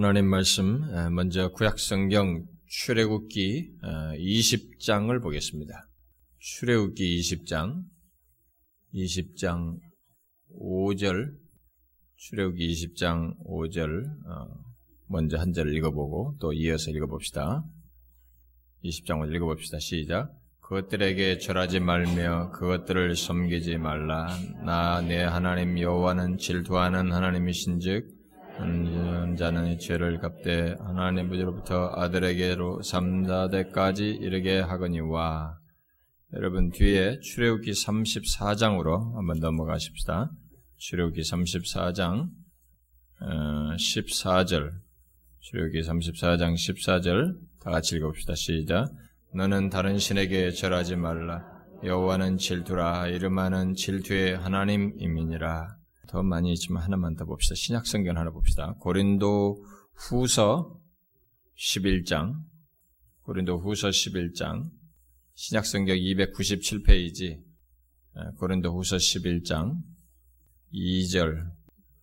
하나님 말씀 먼저 구약성경 출애굽기 20장을 보겠습니다. 출애굽기 20장 20장 5절 출애굽기 20장 5절 먼저 한 절을 읽어보고 또 이어서 읽어봅시다. 20장을 읽어봅시다. 시작. 그것들에게 절하지 말며 그것들을 섬기지 말라. 나 내 하나님 여호와는 질투하는 하나님이신즉 한 자는 죄를 갚되 하나님 부지로부터 아들에게로 삼다대까지 이르게 하거니와 여러분 뒤에 출애굽기 34장으로 한번 넘어가십시다. 출애굽기 34장 14절 출애굽기 34장 14절 다 같이 읽어봅시다. 시작. 너는 다른 신에게 절하지 말라. 여호와는 질투라 이름하는 질투의 하나님이니라. 더 많이 있지만 하나만 더 봅시다. 신약 성경 하나 봅시다. 고린도 후서 11장. 고린도 후서 11장. 신약 성경 297페이지. 고린도 후서 11장 2절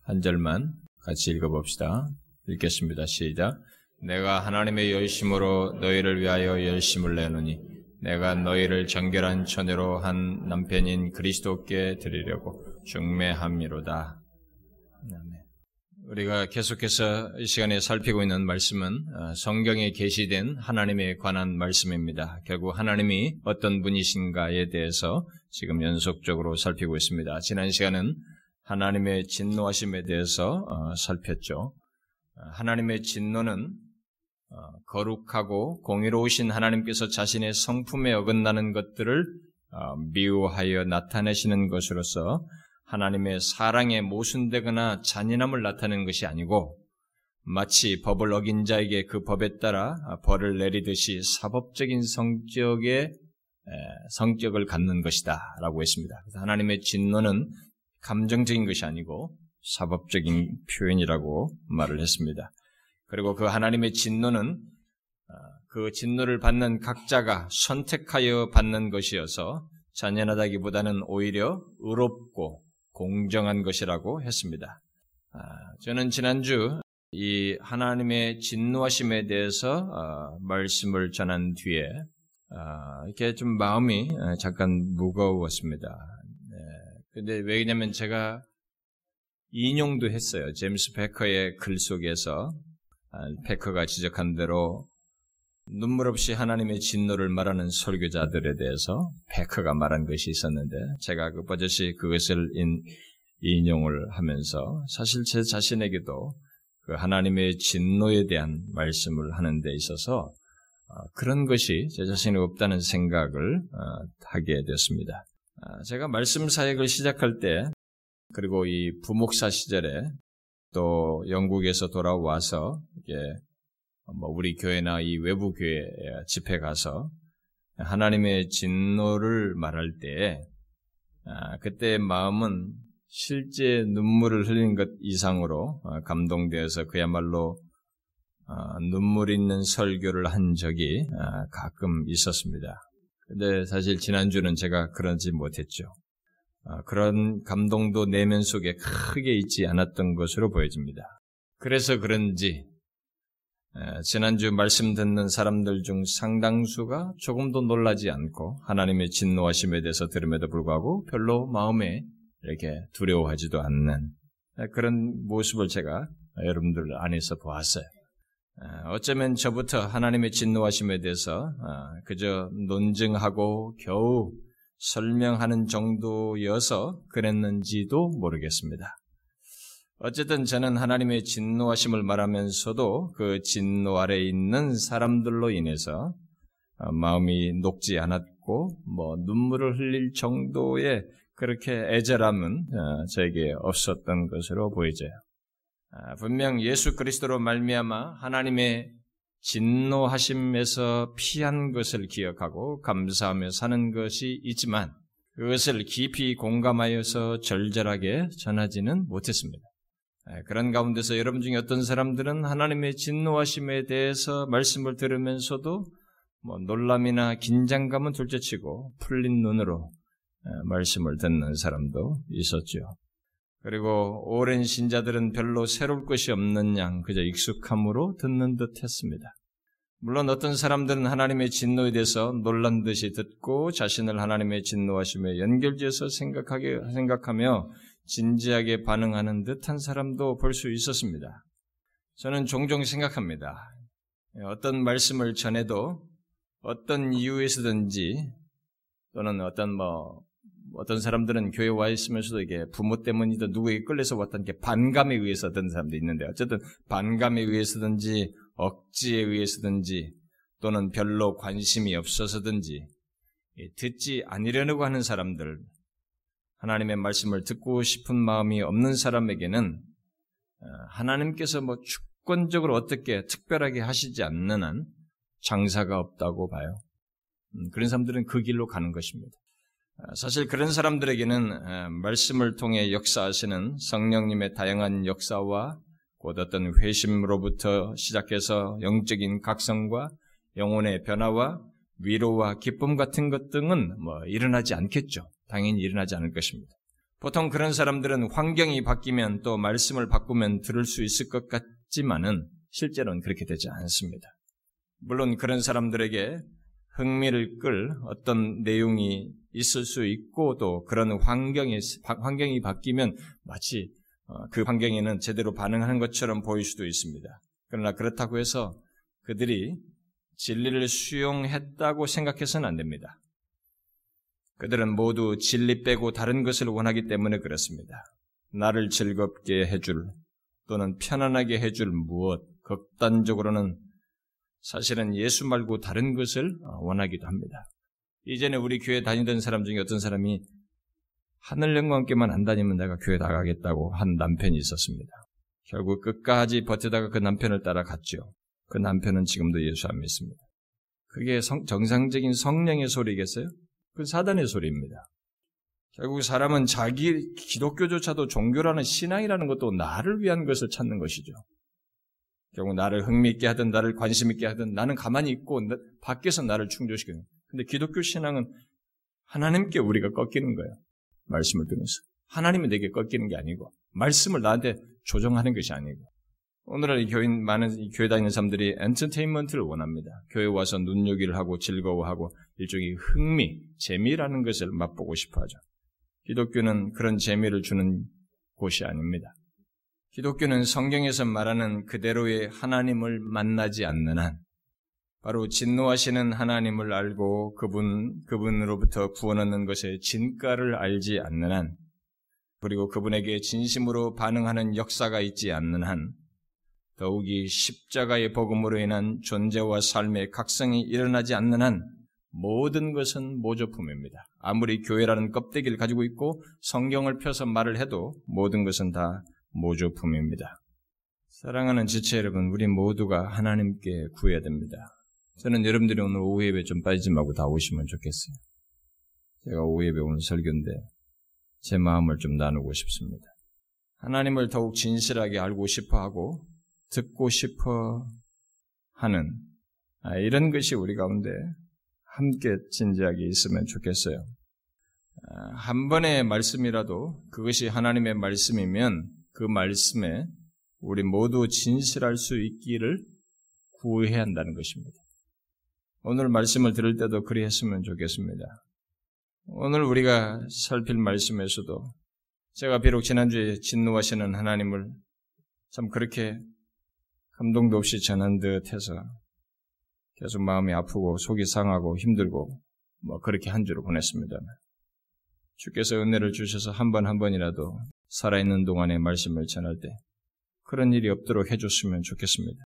한 절만 같이 읽어봅시다. 읽겠습니다. 시작. 내가 하나님의 열심으로 너희를 위하여 열심을 내노니 내가 너희를 정결한 처녀로 한 남편인 그리스도께 드리려고 중매함이로다. 우리가 계속해서 이 시간에 살피고 있는 말씀은 어, 성경에 게시된 하나님에 관한 말씀입니다. 결국 하나님이 어떤 분이신가에 대해서 지금 연속적으로 살피고 있습니다. 지난 시간은 하나님의 진노하심에 대해서 어, 살폈죠. 어, 하나님의 진노는 거룩하고 공의로우신 하나님께서 자신의 성품에 어긋나는 것들을 미워하여 나타내시는 것으로서 하나님의 사랑에 모순되거나 잔인함을 나타내는 것이 아니고 마치 법을 어긴 자에게 그 법에 따라 벌을 내리듯이 사법적인 성격의 성격을 갖는 것이다라고 했습니다. 하나님의 진노는 감정적인 것이 아니고 사법적인 표현이라고 말을 했습니다. 그리고 그 하나님의 진노는 어, 그 진노를 받는 각자가 선택하여 받는 것이어서 잔인하다기보다는 오히려 의롭고 공정한 것이라고 했습니다. 아, 저는 지난주 이 하나님의 진노하심에 대해서 어, 말씀을 전한 뒤에 아, 이렇게 좀 마음이 어, 잠깐 무거웠습니다. 근데 네. 왜냐면 제가 인용도 했어요. 제임스 베커의 글 속에서 아, 베커가 지적한 대로 눈물 없이 하나님의 진노를 말하는 설교자들에 대해서 베커가 말한 것이 있었는데 제가 그 버젓이 그것을 인, 인용을 하면서 사실 제 자신에게도 그 하나님의 진노에 대한 말씀을 하는 데 있어서 어, 그런 것이 제 자신이 없다는 생각을 어, 하게 됐습니다. 아, 제가 말씀 사역을 시작할 때 그리고 이 부목사 시절에 또 영국에서 돌아와서 이게 뭐 우리 교회나 이 외부 교회 집회 가서 하나님의 진노를 말할 때 아, 그때 마음은 실제 눈물을 흘린 것 이상으로 어, 감동되어서 그야말로 어, 눈물 있는 설교를 한 적이 어, 가끔 있었습니다. 근데 사실 지난주는 제가 그러지 못했죠. 그런 감동도 내면 속에 크게 있지 않았던 것으로 보여집니다. 그래서 그런지 지난주 말씀 듣는 사람들 중 상당수가 조금도 놀라지 않고 하나님의 진노하심에 대해서 들음에도 불구하고 별로 마음에 이렇게 두려워하지도 않는 그런 모습을 제가 여러분들 안에서 보았어요. 어쩌면 저부터 하나님의 진노하심에 대해서 그저 논증하고 겨우 설명하는 정도여서 그랬는지도 모르겠습니다. 어쨌든 저는 하나님의 진노하심을 말하면서도 그 진노 아래 있는 사람들로 인해서 어, 마음이 녹지 않았고 뭐 눈물을 흘릴 정도의 그렇게 애절함은 어, 저에게 없었던 것으로 보이죠. 아, 분명 예수 그리스도로 말미암아 하나님의 진노하심에서 피한 것을 기억하고 감사하며 사는 것이 있지만 그것을 깊이 공감하여서 절절하게 전하지는 못했습니다. 예, 그런 가운데서 여러분 중에 어떤 사람들은 하나님의 진노하심에 대해서 말씀을 들으면서도 뭐 놀람이나 긴장감은 둘째치고 풀린 눈으로 예, 말씀을 듣는 사람도 있었죠. 그리고 오랜 신자들은 별로 새로울 것이 없는 양 그저 익숙함으로 듣는 듯 했습니다. 물론 어떤 사람들은 하나님의 진노에 대해서 놀란 듯이 듣고 자신을 하나님의 진노하심에 연결지어서 생각하게, 생각하며 진지하게 반응하는 듯한 사람도 볼 수 있었습니다. 저는 종종 생각합니다. 어떤 말씀을 전해도 어떤 이유에서든지 또는 어떤 뭐 어떤 사람들은 교회 와 있으면서도 이게 부모 때문이든 누구에게 끌려서 왔던 게 반감에 의해서 어떤 사람도 있는데 어쨌든 반감에 의해서든지 억지에 의해서든지 또는 별로 관심이 없어서든지 듣지 아니려고 하는 사람들 하나님의 말씀을 듣고 싶은 마음이 없는 사람에게는 어, 하나님께서 뭐 주권적으로 어떻게 특별하게 하시지 않는 한 장사가 없다고 봐요. 음, 그런 사람들은 그 길로 가는 것입니다. 어, 사실 그런 사람들에게는 어, 말씀을 통해 역사하시는 성령님의 다양한 역사와 곧 어떤 회심으로부터 시작해서 영적인 각성과 영혼의 변화와 위로와 기쁨 같은 것 등은 뭐 일어나지 않겠죠. 당연히 일어나지 않을 것입니다. 보통 그런 사람들은 환경이 바뀌면 또 말씀을 바꾸면 들을 수 있을 것 같지만은 실제로는 그렇게 되지 않습니다. 물론 그런 사람들에게 흥미를 끌 어떤 내용이 있을 수 있고 또 그런 환경이 환경이 바뀌면 마치 어, 그 환경에는 제대로 반응하는 것처럼 보일 수도 있습니다. 그러나 그렇다고 해서 그들이 진리를 수용했다고 생각해서는 안 됩니다. 그들은 모두 진리 빼고 다른 것을 원하기 때문에 그렇습니다. 나를 즐겁게 해줄 또는 편안하게 해줄 무엇, 극단적으로는 사실은 예수 말고 다른 것을 원하기도 합니다. 이전에 우리 교회 다니던 사람 중에 어떤 사람이 하늘 영광께만 안 다니면 내가 교회 나가겠다고 한 남편이 있었습니다. 결국 끝까지 버티다가 그 남편을 따라갔죠. 그 남편은 지금도 예수 안 믿습니다. 그게 성, 정상적인 성령의 소리겠어요? 그 사단의 소리입니다. 결국 사람은 자기 기독교조차도 종교라는 신앙이라는 것도 나를 위한 것을 찾는 것이죠. 결국 나를 흥미있게 하든 나를 관심있게 하든 나는 가만히 있고 밖에서 나를 충족시키는 근데 기독교 신앙은 하나님께 우리가 꺾이는 거예요. 말씀을 통해서. 하나님은 내게 꺾이는 게 아니고 말씀을 나한테 조정하는 것이 아니고 오늘날 교인 많은 교회 다니는 사람들이 엔터테인먼트를 원합니다. 교회 와서 눈요기를 하고 즐거워하고 일종의 흥미, 재미라는 것을 맛보고 싶어 하죠. 기독교는 그런 재미를 주는 곳이 아닙니다. 기독교는 성경에서 말하는 그대로의 하나님을 만나지 않는 한, 바로 진노하시는 하나님을 알고 그분, 그분으로부터 구원 얻는 것의 진가를 알지 않는 한, 그리고 그분에게 진심으로 반응하는 역사가 있지 않는 한, 더욱이 십자가의 복음으로 인한 존재와 삶의 각성이 일어나지 않는 한 모든 것은 모조품입니다. 아무리 교회라는 껍데기를 가지고 있고 성경을 펴서 말을 해도 모든 것은 다 모조품입니다. 사랑하는 지체 여러분, 우리 모두가 하나님께 구해야 됩니다. 저는 여러분들이 오늘 오후 예배 좀 빠지지 말고 다 오시면 좋겠어요. 제가 오후 예배 오늘 설교인데 제 마음을 좀 나누고 싶습니다. 하나님을 더욱 진실하게 알고 싶어 하고 듣고 싶어 하는 아, 이런 것이 우리 가운데 함께 진지하게 있으면 좋겠어요. 아, 한 번의 말씀이라도 그것이 하나님의 말씀이면 그 말씀에 우리 모두 진실할 수 있기를 구해야 한다는 것입니다. 오늘 말씀을 들을 때도 그리 했으면 좋겠습니다. 오늘 우리가 살필 말씀에서도 제가 비록 지난주에 진노하시는 하나님을 참 그렇게 감동도 없이 전한 듯 해서 계속 마음이 아프고 속이 상하고 힘들고 뭐 그렇게 한 주를 보냈습니다. 주께서 은혜를 주셔서 한 번한 번이라도 살아있는 동안에 말씀을 전할 때 그런 일이 없도록 해줬으면 좋겠습니다.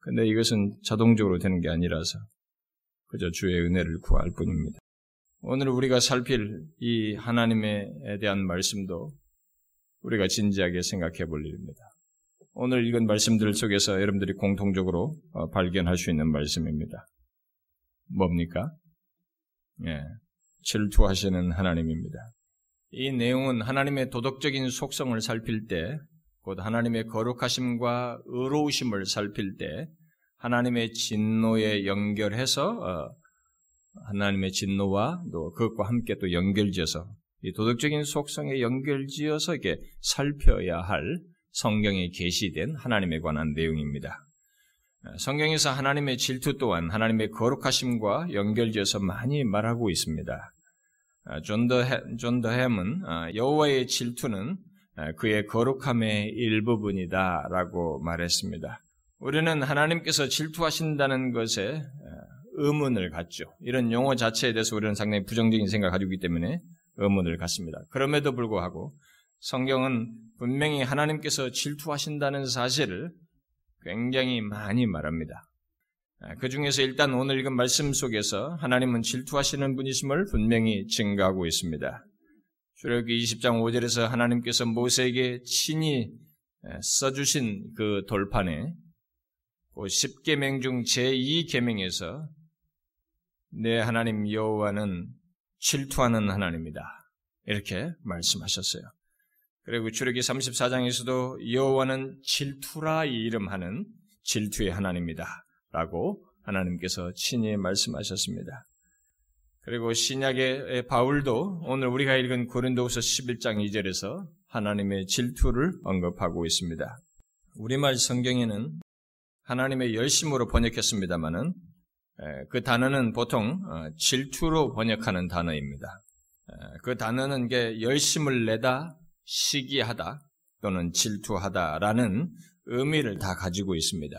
근데 이것은 자동적으로 되는 게 아니라서 그저 주의 은혜를 구할 뿐입니다. 오늘 우리가 살필 이 하나님에 대한 말씀도 우리가 진지하게 생각해 볼 일입니다. 오늘 읽은 말씀들 속에서 여러분들이 공통적으로 어, 발견할 수 있는 말씀입니다. 뭡니까? 예, 질투하시는 하나님입니다. 이 내용은 하나님의 도덕적인 속성을 살필 때, 곧 하나님의 거룩하심과 의로우심을 살필 때, 하나님의 진노에 연결해서 어, 하나님의 진노와 또 그것과 함께 또 연결지어서 이 도덕적인 속성에 연결지어서 이렇게 살펴야 할 성경에 계시된 하나님에 관한 내용입니다. 성경에서 하나님의 질투 또한 하나님의 거룩하심과 연결지어서 많이 말하고 있습니다. 존 더햄은 아, 여호와의 질투는 아, 그의 거룩함의 일부분이다라고 말했습니다. 우리는 하나님께서 질투하신다는 것에 아, 의문을 갖죠. 이런 용어 자체에 대해서 우리는 상당히 부정적인 생각을 가지고 있기 때문에 의문을 갖습니다. 그럼에도 불구하고 성경은 분명히 하나님께서 질투하신다는 사실을 굉장히 많이 말합니다. 아, 그 중에서 일단 오늘 읽은 말씀 속에서 하나님은 질투하시는 분이심을 분명히 증가하고 있습니다. 출애굽기 20장 5절에서 하나님께서 모세에게 친히 써주신 그 돌판에 10계명 그중 제2계명에서 내 하나님 여호와는 질투하는 하나님이다. 이렇게 말씀하셨어요. 그리고 출애기 34장에서도 여호와는 질투라 이름하는 질투의 하나님이다. 라고 하나님께서 친히 말씀하셨습니다. 그리고 신약의 바울도 오늘 우리가 읽은 고린도후서 11장 2절에서 하나님의 질투를 언급하고 있습니다. 우리말 성경에는 하나님의 열심으로 번역했습니다마는 그 단어는 보통 어, 질투로 번역하는 단어입니다. 그 단어는 게 열심을 내다, 시기하다 또는 질투하다라는 의미를 다 가지고 있습니다.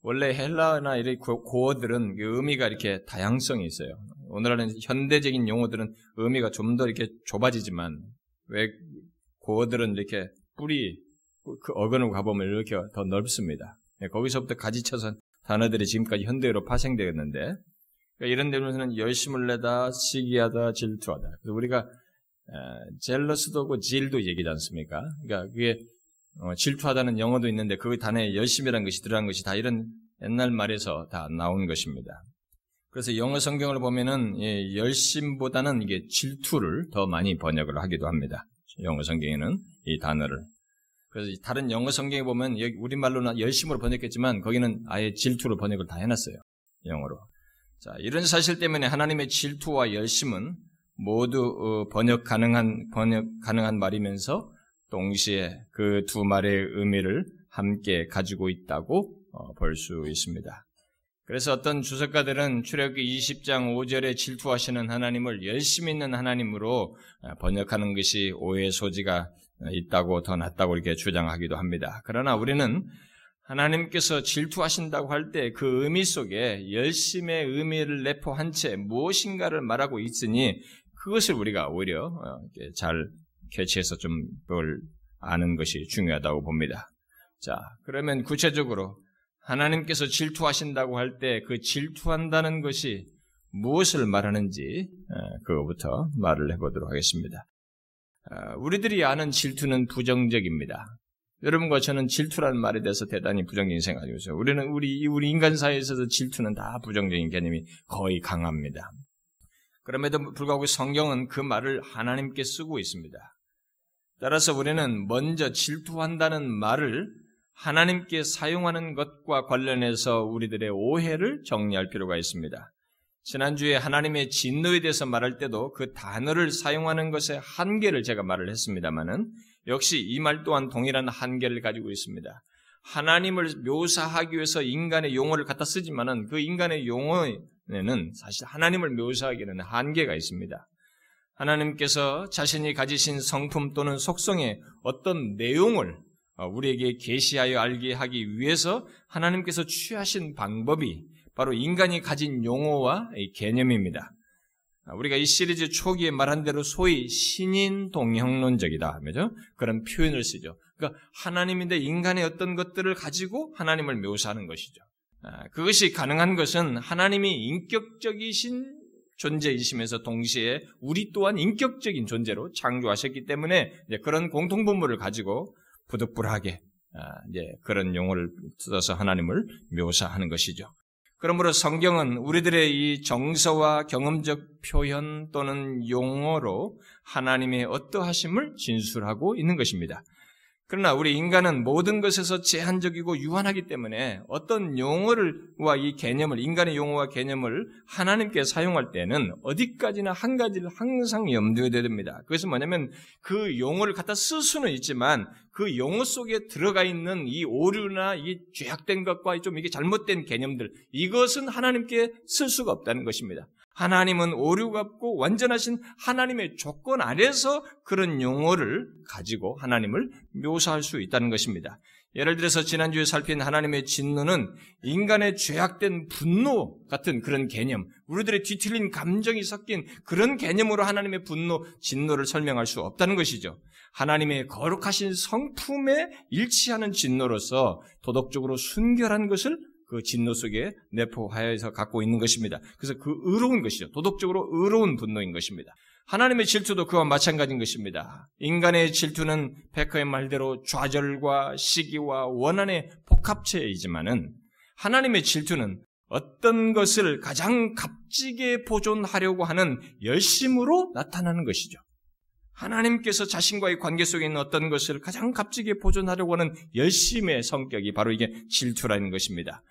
원래 헬라나 이런 고어들은 그 의미가 이렇게 다양성이 있어요. 오늘날은 현대적인 용어들은 의미가 좀 더 이렇게 좁아지지만 왜 고어들은 이렇게 뿌리 그 어근을 가보면 이렇게 더 넓습니다. 예, 거기서부터 가지쳐서 단어들이 지금까지 현대어로 파생되었는데 그러니까 이런 데로는 열심을 내다, 시기하다, 질투하다. 그래서 우리가 젤러스도고 질도 얘기지 않습니까? 그러니까 그게 어, 질투하다는 영어도 있는데 그 단어에 열심이라는 것이 들어간 것이 다 이런 옛날 말에서 다 나온 것입니다. 그래서 영어 성경을 보면은 예, 열심보다는 이게 질투를 더 많이 번역을 하기도 합니다. 영어 성경에는 이 단어를. 그래서 다른 영어 성경에 보면 우리말로는 열심으로 번역했지만 거기는 아예 질투로 번역을 다 해놨어요. 영어로. 자, 이런 사실 때문에 하나님의 질투와 열심은 모두 어, 번역 가능한 번역 가능한 말이면서 동시에 그 두 말의 의미를 함께 가지고 있다고 어, 볼수 있습니다. 그래서 어떤 주석가들은 출애굽기 20장 5절에 질투하시는 하나님을 열심히 있는 하나님으로 어, 번역하는 것이 오해의 소지가 있다고 더 낫다고 이렇게 주장하기도 합니다. 그러나 우리는 하나님께서 질투하신다고 할 때 그 의미 속에 열심의 의미를 내포한 채 무엇인가를 말하고 있으니 그것을 우리가 오히려 어, 잘 캐치해서 좀 그걸 아는 것이 중요하다고 봅니다. 자, 그러면 구체적으로 하나님께서 질투하신다고 할 때 그 질투한다는 것이 무엇을 말하는지 어, 그거부터 말을 해보도록 하겠습니다. 어, 우리들이 아는 질투는 부정적입니다. 여러분과 저는 질투라는 말에 대해서 대단히 부정적인 생각을 있어요. 우리는 우리 우리 인간 사회에서도 질투는 다 부정적인 개념이 거의 강합니다. 그럼에도 불구하고 성경은 그 말을 하나님께 쓰고 있습니다. 따라서 우리는 먼저 질투한다는 말을 하나님께 사용하는 것과 관련해서 우리들의 오해를 정리할 필요가 있습니다. 지난주에 하나님의 진노에 대해서 말할 때도 그 단어를 사용하는 것의 한계를 제가 말을 했습니다만은 역시 이 말 또한 동일한 한계를 가지고 있습니다. 하나님을 묘사하기 위해서 인간의 용어를 갖다 쓰지만은 그 인간의 용어 에는 사실 하나님을 묘사하기에는 한계가 있습니다. 하나님께서 자신이 가지신 성품 또는 속성의 어떤 내용을 우리에게 계시하여 알게 하기 위해서 하나님께서 취하신 방법이 바로 인간이 가진 용어와 개념입니다. 우리가 이 시리즈 초기에 말한 대로 소위 신인 동형론적이다 하면서 그런 표현을 쓰죠. 그러니까 하나님인데 인간의 어떤 것들을 가지고 하나님을 묘사하는 것이죠. 그것이 가능한 것은 하나님이 인격적이신 존재이시면서 동시에 우리 또한 인격적인 존재로 창조하셨기 때문에 그런 공통분모를 가지고 부득불하게 이제 그런 용어를 써서 하나님을 묘사하는 것이죠. 그러므로 성경은 우리들의 이 정서와 경험적 표현 또는 용어로 하나님의 어떠하심을 진술하고 있는 것입니다. 그러나 우리 인간은 모든 것에서 제한적이고 유한하기 때문에 어떤 용어를와 이 개념을 인간의 용어와 개념을 하나님께 사용할 때는 어디까지나 한 가지를 항상 염두에 둬야 됩니다. 그것은 뭐냐면 그 용어를 갖다 쓸 수는 있지만 그 용어 속에 들어가 있는 이 오류나 이 죄악된 것과 좀 이게 잘못된 개념들 이것은 하나님께 쓸 수가 없다는 것입니다. 하나님은 오류가 없고 완전하신 하나님의 조건 아래서 그런 용어를 가지고 하나님을 묘사할 수 있다는 것입니다. 예를 들어서 지난주에 살핀 하나님의 진노는 인간의 죄악된 분노 같은 그런 개념, 우리들의 뒤틀린 감정이 섞인 그런 개념으로 하나님의 분노, 진노를 설명할 수 없다는 것이죠. 하나님의 거룩하신 성품에 일치하는 진노로서 도덕적으로 순결한 것을 그 진노 속에 내포하여서 갖고 있는 것입니다. 그래서 그 의로운 것이죠. 도덕적으로 의로운 분노인 것입니다. 하나님의 질투도 그와 마찬가지인 것입니다. 인간의 질투는 백커의 말대로 좌절과 시기와 원한의 복합체이지만은 하나님의 질투는 어떤 것을 가장 값지게 보존하려고 하는 열심으로 나타나는 것이죠. 하나님께서 자신과의 관계 속에 있는 어떤 것을 가장 값지게 보존하려고 하는 열심의 성격이 바로 이게 질투라는 것입니다.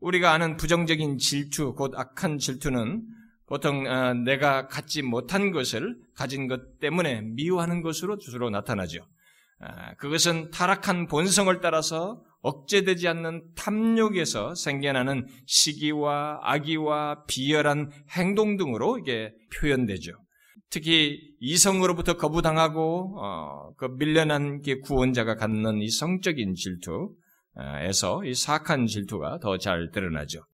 우리가 아는 부정적인 질투, 곧 악한 질투는 보통 어, 내가 갖지 못한 것을 가진 것 때문에 미워하는 것으로 주로 나타나죠. 아, 그것은 타락한 본성을 따라서 억제되지 않는 탐욕에서 생겨나는 시기와 악의와 비열한 행동 등으로 이게 표현되죠. 특히 이성으로부터 거부당하고 어, 그 밀려난 구원자가 갖는 이 성적인 질투, 에서 이 사악한 질투가 더 잘 드러나죠.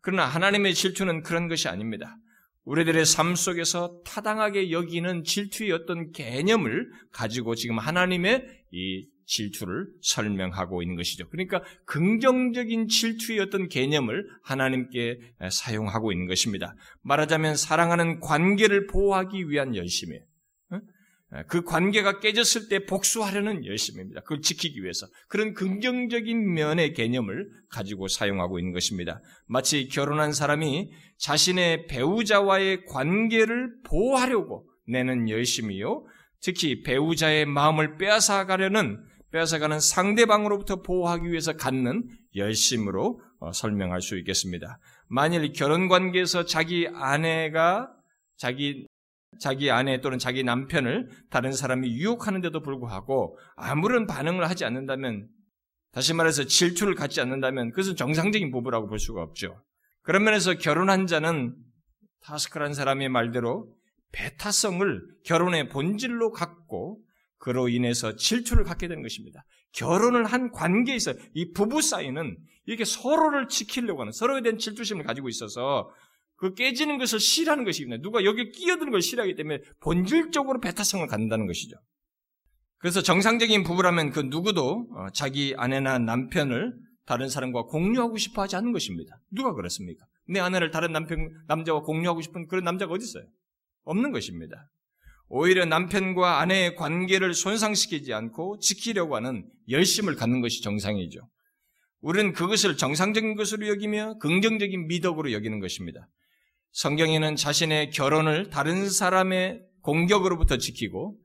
그러나 하나님의 질투는 그런 것이 아닙니다. 우리들의 삶 속에서 타당하게 여기는 질투의 어떤 개념을 가지고 지금 하나님의 이 질투를 설명하고 있는 것이죠. 그러니까 긍정적인 질투의 어떤 개념을 하나님께 사용하고 있는 것입니다. 말하자면 사랑하는 관계를 보호하기 위한 열심이에요. 예, 그 관계가 깨졌을 때 복수하려는 열심입니다. 그걸 지키기 위해서. 그런 긍정적인 면의 개념을 가지고 사용하고 있는 것입니다. 마치 결혼한 사람이 자신의 배우자와의 관계를 보호하려고 내는 열심이요. 특히 배우자의 마음을 빼앗아가려는, 빼앗아가는 상대방으로부터 보호하기 위해서 갖는 열심으로 어, 설명할 수 있겠습니다. 만일 결혼 관계에서 자기 아내가 자기 자기 아내 또는 자기 남편을 다른 사람이 유혹하는데도 불구하고 아무런 반응을 하지 않는다면 다시 말해서 질투를 갖지 않는다면 그것은 정상적인 부부라고 볼 수가 없죠. 그런 면에서 결혼한 자는 타스크란 사람의 말대로 배타성을 결혼의 본질로 갖고 그로 인해서 질투를 갖게 되는 것입니다. 결혼을 한 관계에서 이 부부 사이는 이렇게 서로를 지키려고 하는 서로에 대한 질투심을 가지고 있어서 그 깨지는 것을 싫어하는 것이거든요. 누가 여기 끼어드는 걸 싫어하기 때문에 본질적으로 배타성을 갖는다는 것이죠. 그래서 정상적인 부부라면 그 누구도 어, 자기 아내나 남편을 다른 사람과 공유하고 싶어 하지 않는 것입니다. 누가 그렇습니까? 내 아내를 다른 남편, 남자와 공유하고 싶은 그런 남자가 어디 있어요? 없는 것입니다. 오히려 남편과 아내의 관계를 손상시키지 않고 지키려고 하는 열심을 갖는 것이 정상이죠. 우리는 그것을 정상적인 것으로 여기며 긍정적인 미덕으로 여기는 것입니다. 성경에는 자신의 결혼을 다른 사람의 공격으로부터 지키고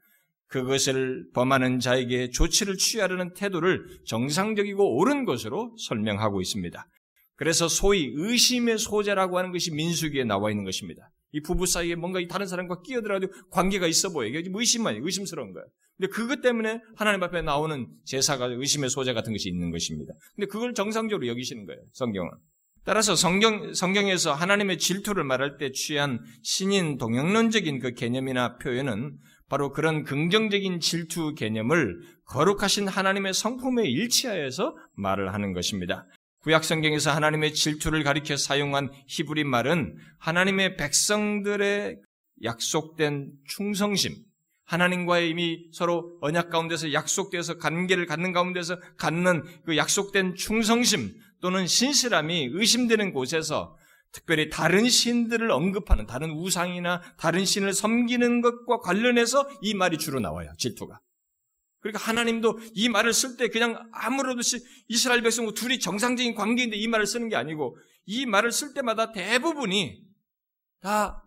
그것을 범하는 자에게 조치를 취하려는 태도를 정상적이고 옳은 것으로 설명하고 있습니다. 그래서 소위 의심의 소재라고 하는 것이 민수기에 나와 있는 것입니다. 이 부부 사이에 뭔가 다른 사람과 끼어들어도 관계가 있어 보여요. 이게 의심만, 의심스러운 거예요. 근데 그것 때문에 하나님 앞에 나오는 제사가 의심의 소재 같은 것이 있는 것입니다. 근데 그걸 정상적으로 여기시는 거예요. 성경은. 따라서 성경, 성경에서 하나님의 질투를 말할 때 취한 신인 동영론적인 그 개념이나 표현은 바로 그런 긍정적인 질투 개념을 거룩하신 하나님의 성품에 일치하여서 말을 하는 것입니다. 구약 성경에서 하나님의 질투를 가리켜 사용한 히브리 말은 하나님의 백성들의 약속된 충성심, 하나님과의 이미 서로 언약 가운데서 약속되어서 관계를 갖는 가운데서 갖는 그 약속된 충성심 또는 신실함이 의심되는 곳에서 특별히 다른 신들을 언급하는 다른 우상이나 다른 신을 섬기는 것과 관련해서 이 말이 주로 나와요. 질투가. 그러니까 하나님도 이 말을 쓸 때 그냥 아무렇듯이 이스라엘 백성과 둘이 정상적인 관계인데 이 말을 쓰는 게 아니고 이 말을 쓸 때마다 대부분이 다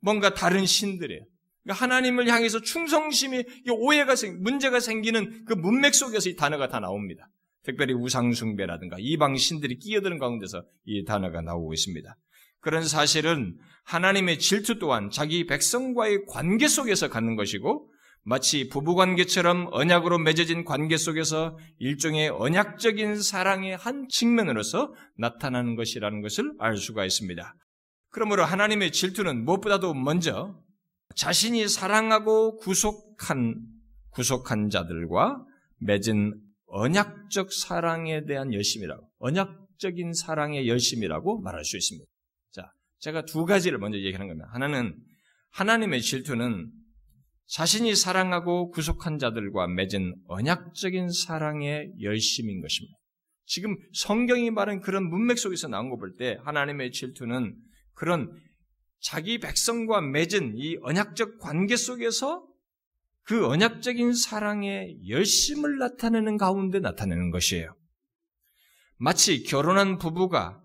뭔가 다른 신들이에요. 그러니까 하나님을 향해서 충성심이 오해가 생 문제가 생기는 그 문맥 속에서 이 단어가 다 나옵니다. 특별히 우상숭배라든가 이방 신들이 끼어드는 가운데서 이 단어가 나오고 있습니다. 그런 사실은 하나님의 질투 또한 자기 백성과의 관계 속에서 갖는 것이고 마치 부부 관계처럼 언약으로 맺어진 관계 속에서 일종의 언약적인 사랑의 한 측면으로서 나타나는 것이라는 것을 알 수가 있습니다. 그러므로 하나님의 질투는 무엇보다도 먼저 자신이 사랑하고 구속한 구속한 자들과 맺은 언약적 사랑에 대한 열심이라고 언약적인 사랑의 열심이라고 말할 수 있습니다. 자, 제가 두 가지를 먼저 얘기하는 겁니다. 하나는 하나님의 질투는 자신이 사랑하고 구속한 자들과 맺은 언약적인 사랑의 열심인 것입니다. 지금 성경이 말한 그런 문맥 속에서 나온 거 볼 때 하나님의 질투는 그런 자기 백성과 맺은 이 언약적 관계 속에서 그 언약적인 사랑의 열심을 나타내는 가운데 나타내는 것이에요. 마치 결혼한 부부가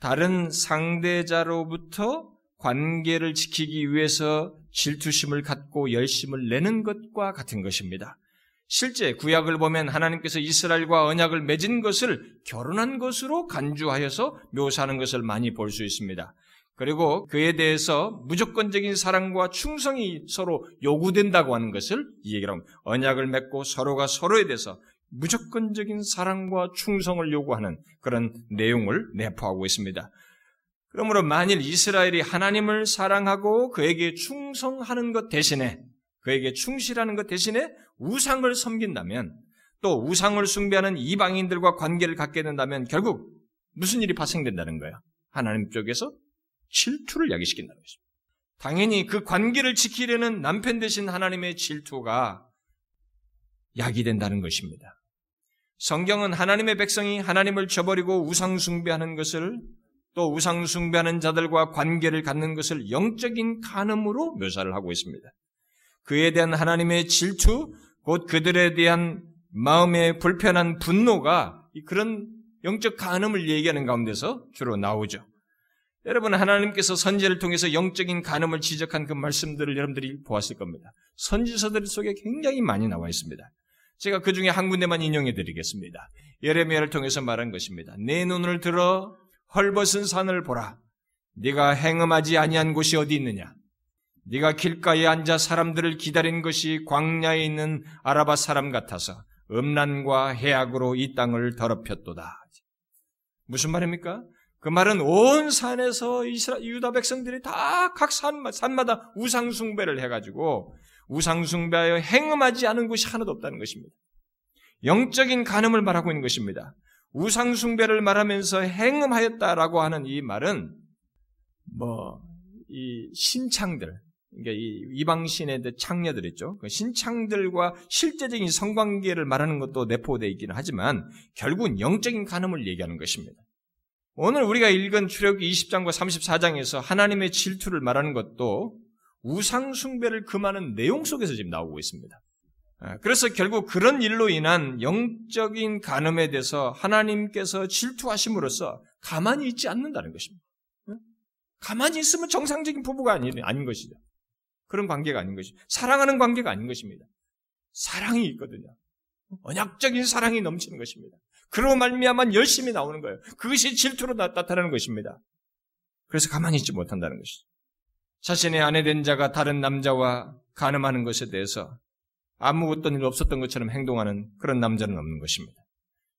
다른 상대자로부터 관계를 지키기 위해서 질투심을 갖고 열심을 내는 것과 같은 것입니다. 실제 구약을 보면 하나님께서 이스라엘과 언약을 맺은 것을 결혼한 것으로 간주하여서 묘사하는 것을 많이 볼 수 있습니다. 그리고 그에 대해서 무조건적인 사랑과 충성이 서로 요구된다고 하는 것을 이 얘기를 합니다. 언약을 맺고 서로가 서로에 대해서 무조건적인 사랑과 충성을 요구하는 그런 내용을 내포하고 있습니다. 그러므로 만일 이스라엘이 하나님을 사랑하고 그에게 충성하는 것 대신에 그에게 충실하는 것 대신에 우상을 섬긴다면 또 우상을 숭배하는 이방인들과 관계를 갖게 된다면 결국 무슨 일이 발생된다는 거예요? 하나님 쪽에서 질투를 야기시킨다는 것입니다. 당연히 그 관계를 지키려는 남편 대신 하나님의 질투가 야기된다는 것입니다. 성경은 하나님의 백성이 하나님을 저버리고 우상숭배하는 것을 또 우상숭배하는 자들과 관계를 갖는 것을 영적인 간음으로 묘사를 하고 있습니다. 그에 대한 하나님의 질투, 곧 그들에 대한 마음의 불편한 분노가 그런 영적 간음을 얘기하는 가운데서 주로 나오죠. 여러분 하나님께서 선지를 통해서 영적인 간음을 지적한 그 말씀들을 여러분들이 보았을 겁니다. 선지서들 속에 굉장히 많이 나와 있습니다. 제가 그 중에 한 군데만 인용해 드리겠습니다. 예레미야를 통해서 말한 것입니다. 내 눈을 들어 헐벗은 산을 보라. 네가 행음하지 아니한 곳이 어디 있느냐? 네가 길가에 앉아 사람들을 기다린 것이 광야에 있는 아라바 사람 같아서 음란과 해악으로 이 땅을 더럽혔도다. 무슨 말입니까? 그 말은 온 산에서 이스라 유다 백성들이 다각 산마다 우상 숭배를 해가지고 우상 숭배하여 행음하지 않은 곳이 하나도 없다는 것입니다. 영적인 간음을 말하고 있는 것입니다. 우상숭배를 말하면서 행음하였다라고 하는 이 말은 뭐 이 신창들 그러니까 이 이방신의 창녀들 있죠. 그 신창들과 실제적인 성관계를 말하는 것도 내포되어 있기는 하지만 결국은 영적인 간음을 얘기하는 것입니다. 오늘 우리가 읽은 출애굽기 20장과 34장에서 하나님의 질투를 말하는 것도 우상 숭배를 금하는 내용 속에서 지금 나오고 있습니다. 아, 그래서 결국 그런 일로 인한 영적인 간음에 대해서 하나님께서 질투하심으로써 가만히 있지 않는다는 것입니다. 가만히 있으면 정상적인 부부가 아닌 것이죠. 그런 관계가 아닌 것이죠. 사랑하는 관계가 아닌 것입니다. 사랑이 있거든요. 언약적인 사랑이 넘치는 것입니다. 그로 말미암아 열심히 나오는 거예요. 그것이 질투로 나타나는 것입니다. 그래서 가만히 있지 못한다는 것이죠. 자신의 아내 된 자가 다른 남자와 간음하는 것에 대해서 아무것도 일 없었던 것처럼 행동하는 그런 남자는 없는 것입니다.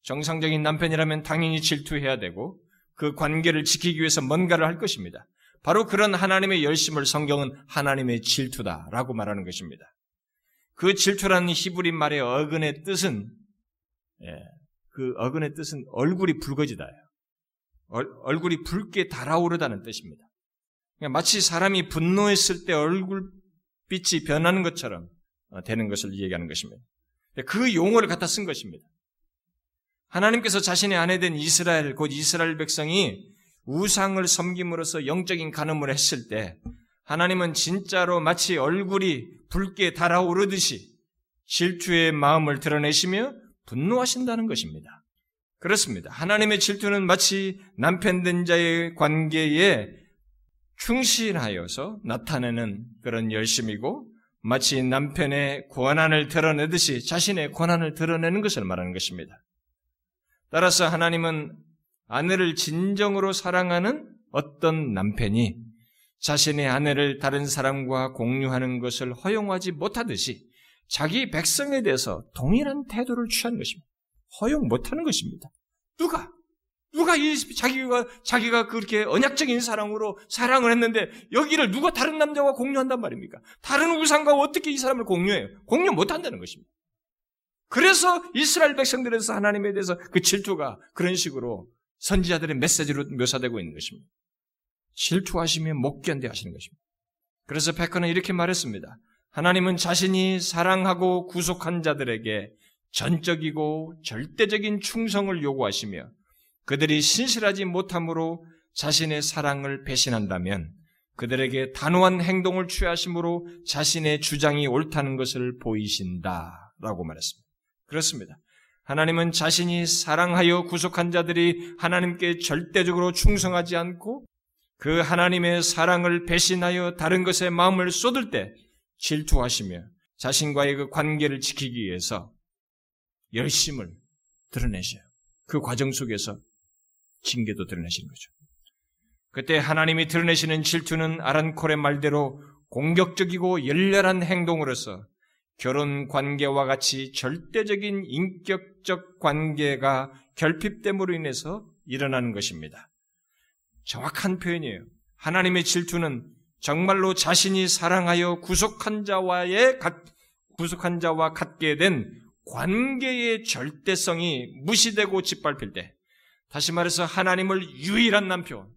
정상적인 남편이라면 당연히 질투해야 되고 그 관계를 지키기 위해서 뭔가를 할 것입니다. 바로 그런 하나님의 열심을 성경은 하나님의 질투다라고 말하는 것입니다. 그 질투라는 히브리 말의 어근의 뜻은 예, 그 어근의 뜻은 얼굴이 붉어지다예요. 얼굴이 붉게 달아오르다는 뜻입니다. 그러니까 마치 사람이 분노했을 때 얼굴빛이 변하는 것처럼 어, 되는 것을 얘기하는 것입니다. 그 용어를 갖다 쓴 것입니다. 하나님께서 자신의 아내 된 이스라엘, 곧 이스라엘 백성이 우상을 섬김으로써 영적인 간음을 했을 때 하나님은 진짜로 마치 얼굴이 붉게 달아오르듯이 질투의 마음을 드러내시며 분노하신다는 것입니다. 그렇습니다. 하나님의 질투는 마치 남편 된 자의 관계에 충실하여서 나타내는 그런 열심이고 마치 남편의 권한을 드러내듯이 자신의 권한을 드러내는 것을 말하는 것입니다. 따라서 하나님은 아내를 진정으로 사랑하는 어떤 남편이 자신의 아내를 다른 사람과 공유하는 것을 허용하지 못하듯이 자기 백성에 대해서 동일한 태도를 취하는 것입니다. 허용 못하는 것입니다. 누가? 누가 이 자기가 자기가 그렇게 언약적인 사랑으로 사랑을 했는데 여기를 누가 다른 남자와 공유한단 말입니까? 다른 우상과 어떻게 이 사람을 공유해요? 공유 못 한다는 것입니다. 그래서 이스라엘 백성들에서 하나님에 대해서 그 질투가 그런 식으로 선지자들의 메시지로 묘사되고 있는 것입니다. 질투하시면 못 견뎌 하시는 것입니다. 그래서 베커는 이렇게 말했습니다. 하나님은 자신이 사랑하고 구속한 자들에게 전적이고 절대적인 충성을 요구하시며 그들이 신실하지 못함으로 자신의 사랑을 배신한다면 그들에게 단호한 행동을 취하심으로 자신의 주장이 옳다는 것을 보이신다 라고 말했습니다. 그렇습니다. 하나님은 자신이 사랑하여 구속한 자들이 하나님께 절대적으로 충성하지 않고 그 하나님의 사랑을 배신하여 다른 것에 마음을 쏟을 때 질투하시며 자신과의 그 관계를 지키기 위해서 열심을 드러내셔요. 그 과정 속에서 징계도 드러내시는 거죠. 그때 하나님이 드러내시는 질투는 아란콜의 말대로 공격적이고 열렬한 행동으로서 결혼 관계와 같이 절대적인 인격적 관계가 결핍됨으로 인해서 일어나는 것입니다. 정확한 표현이에요. 하나님의 질투는 정말로 자신이 사랑하여 구속한 자와의 구속한 자와 갖게 된 관계의 절대성이 무시되고 짓밟힐 때, 다시 말해서 하나님을 유일한 남편,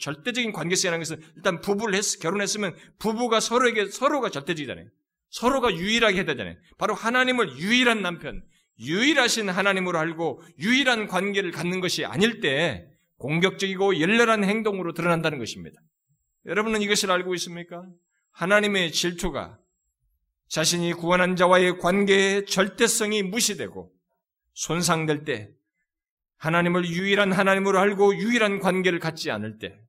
절대적인 관계성이라는 것은 일단 부부를 했, 결혼했으면 부부가 서로에게 서로가 절대적이잖아요. 서로가 유일하게 해야 되잖아요. 바로 하나님을 유일한 남편, 유일하신 하나님으로 알고 유일한 관계를 갖는 것이 아닐 때 공격적이고 열렬한 행동으로 드러난다는 것입니다. 여러분은 이것을 알고 있습니까? 하나님의 질투가 자신이 구원한 자와의 관계의 절대성이 무시되고 손상될 때 하나님을 유일한 하나님으로 알고 유일한 관계를 갖지 않을 때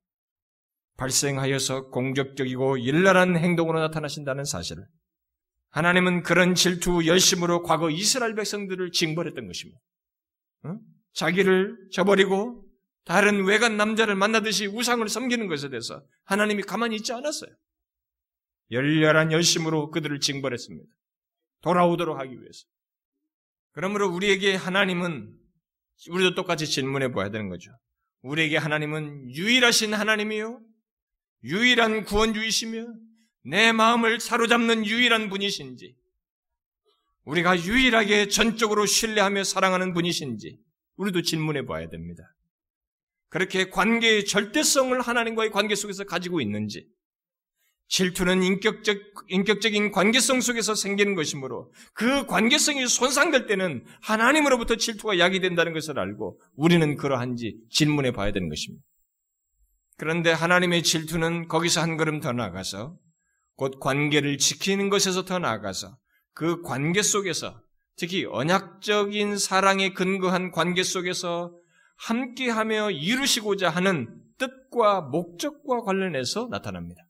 발생하여서 공격적이고 열렬한 행동으로 나타나신다는 사실을 하나님은 그런 질투 열심으로 과거 이스라엘 백성들을 징벌했던 것입니다. 어? 자기를 저버리고 다른 외간 남자를 만나듯이 우상을 섬기는 것에 대해서 하나님이 가만히 있지 않았어요. 열렬한 열심으로 그들을 징벌했습니다. 돌아오도록 하기 위해서. 그러므로 우리에게 하나님은 우리도 똑같이 질문해 봐야 되는 거죠. 우리에게 하나님은 유일하신 하나님이요. 유일한 구원주이시며 내 마음을 사로잡는 유일한 분이신지, 우리가 유일하게 전적으로 신뢰하며 사랑하는 분이신지, 우리도 질문해 봐야 됩니다. 그렇게 관계의 절대성을 하나님과의 관계 속에서 가지고 있는지, 질투는 인격적, 인격적인 관계성 속에서 생기는 것이므로 그 관계성이 손상될 때는 하나님으로부터 질투가 야기된다는 것을 알고 우리는 그러한지 질문해 봐야 되는 것입니다. 그런데 하나님의 질투는 거기서 한 걸음 더 나아가서 곧 관계를 지키는 것에서 더 나아가서 그 관계 속에서 특히 언약적인 사랑에 근거한 관계 속에서 함께하며 이루시고자 하는 뜻과 목적과 관련해서 나타납니다.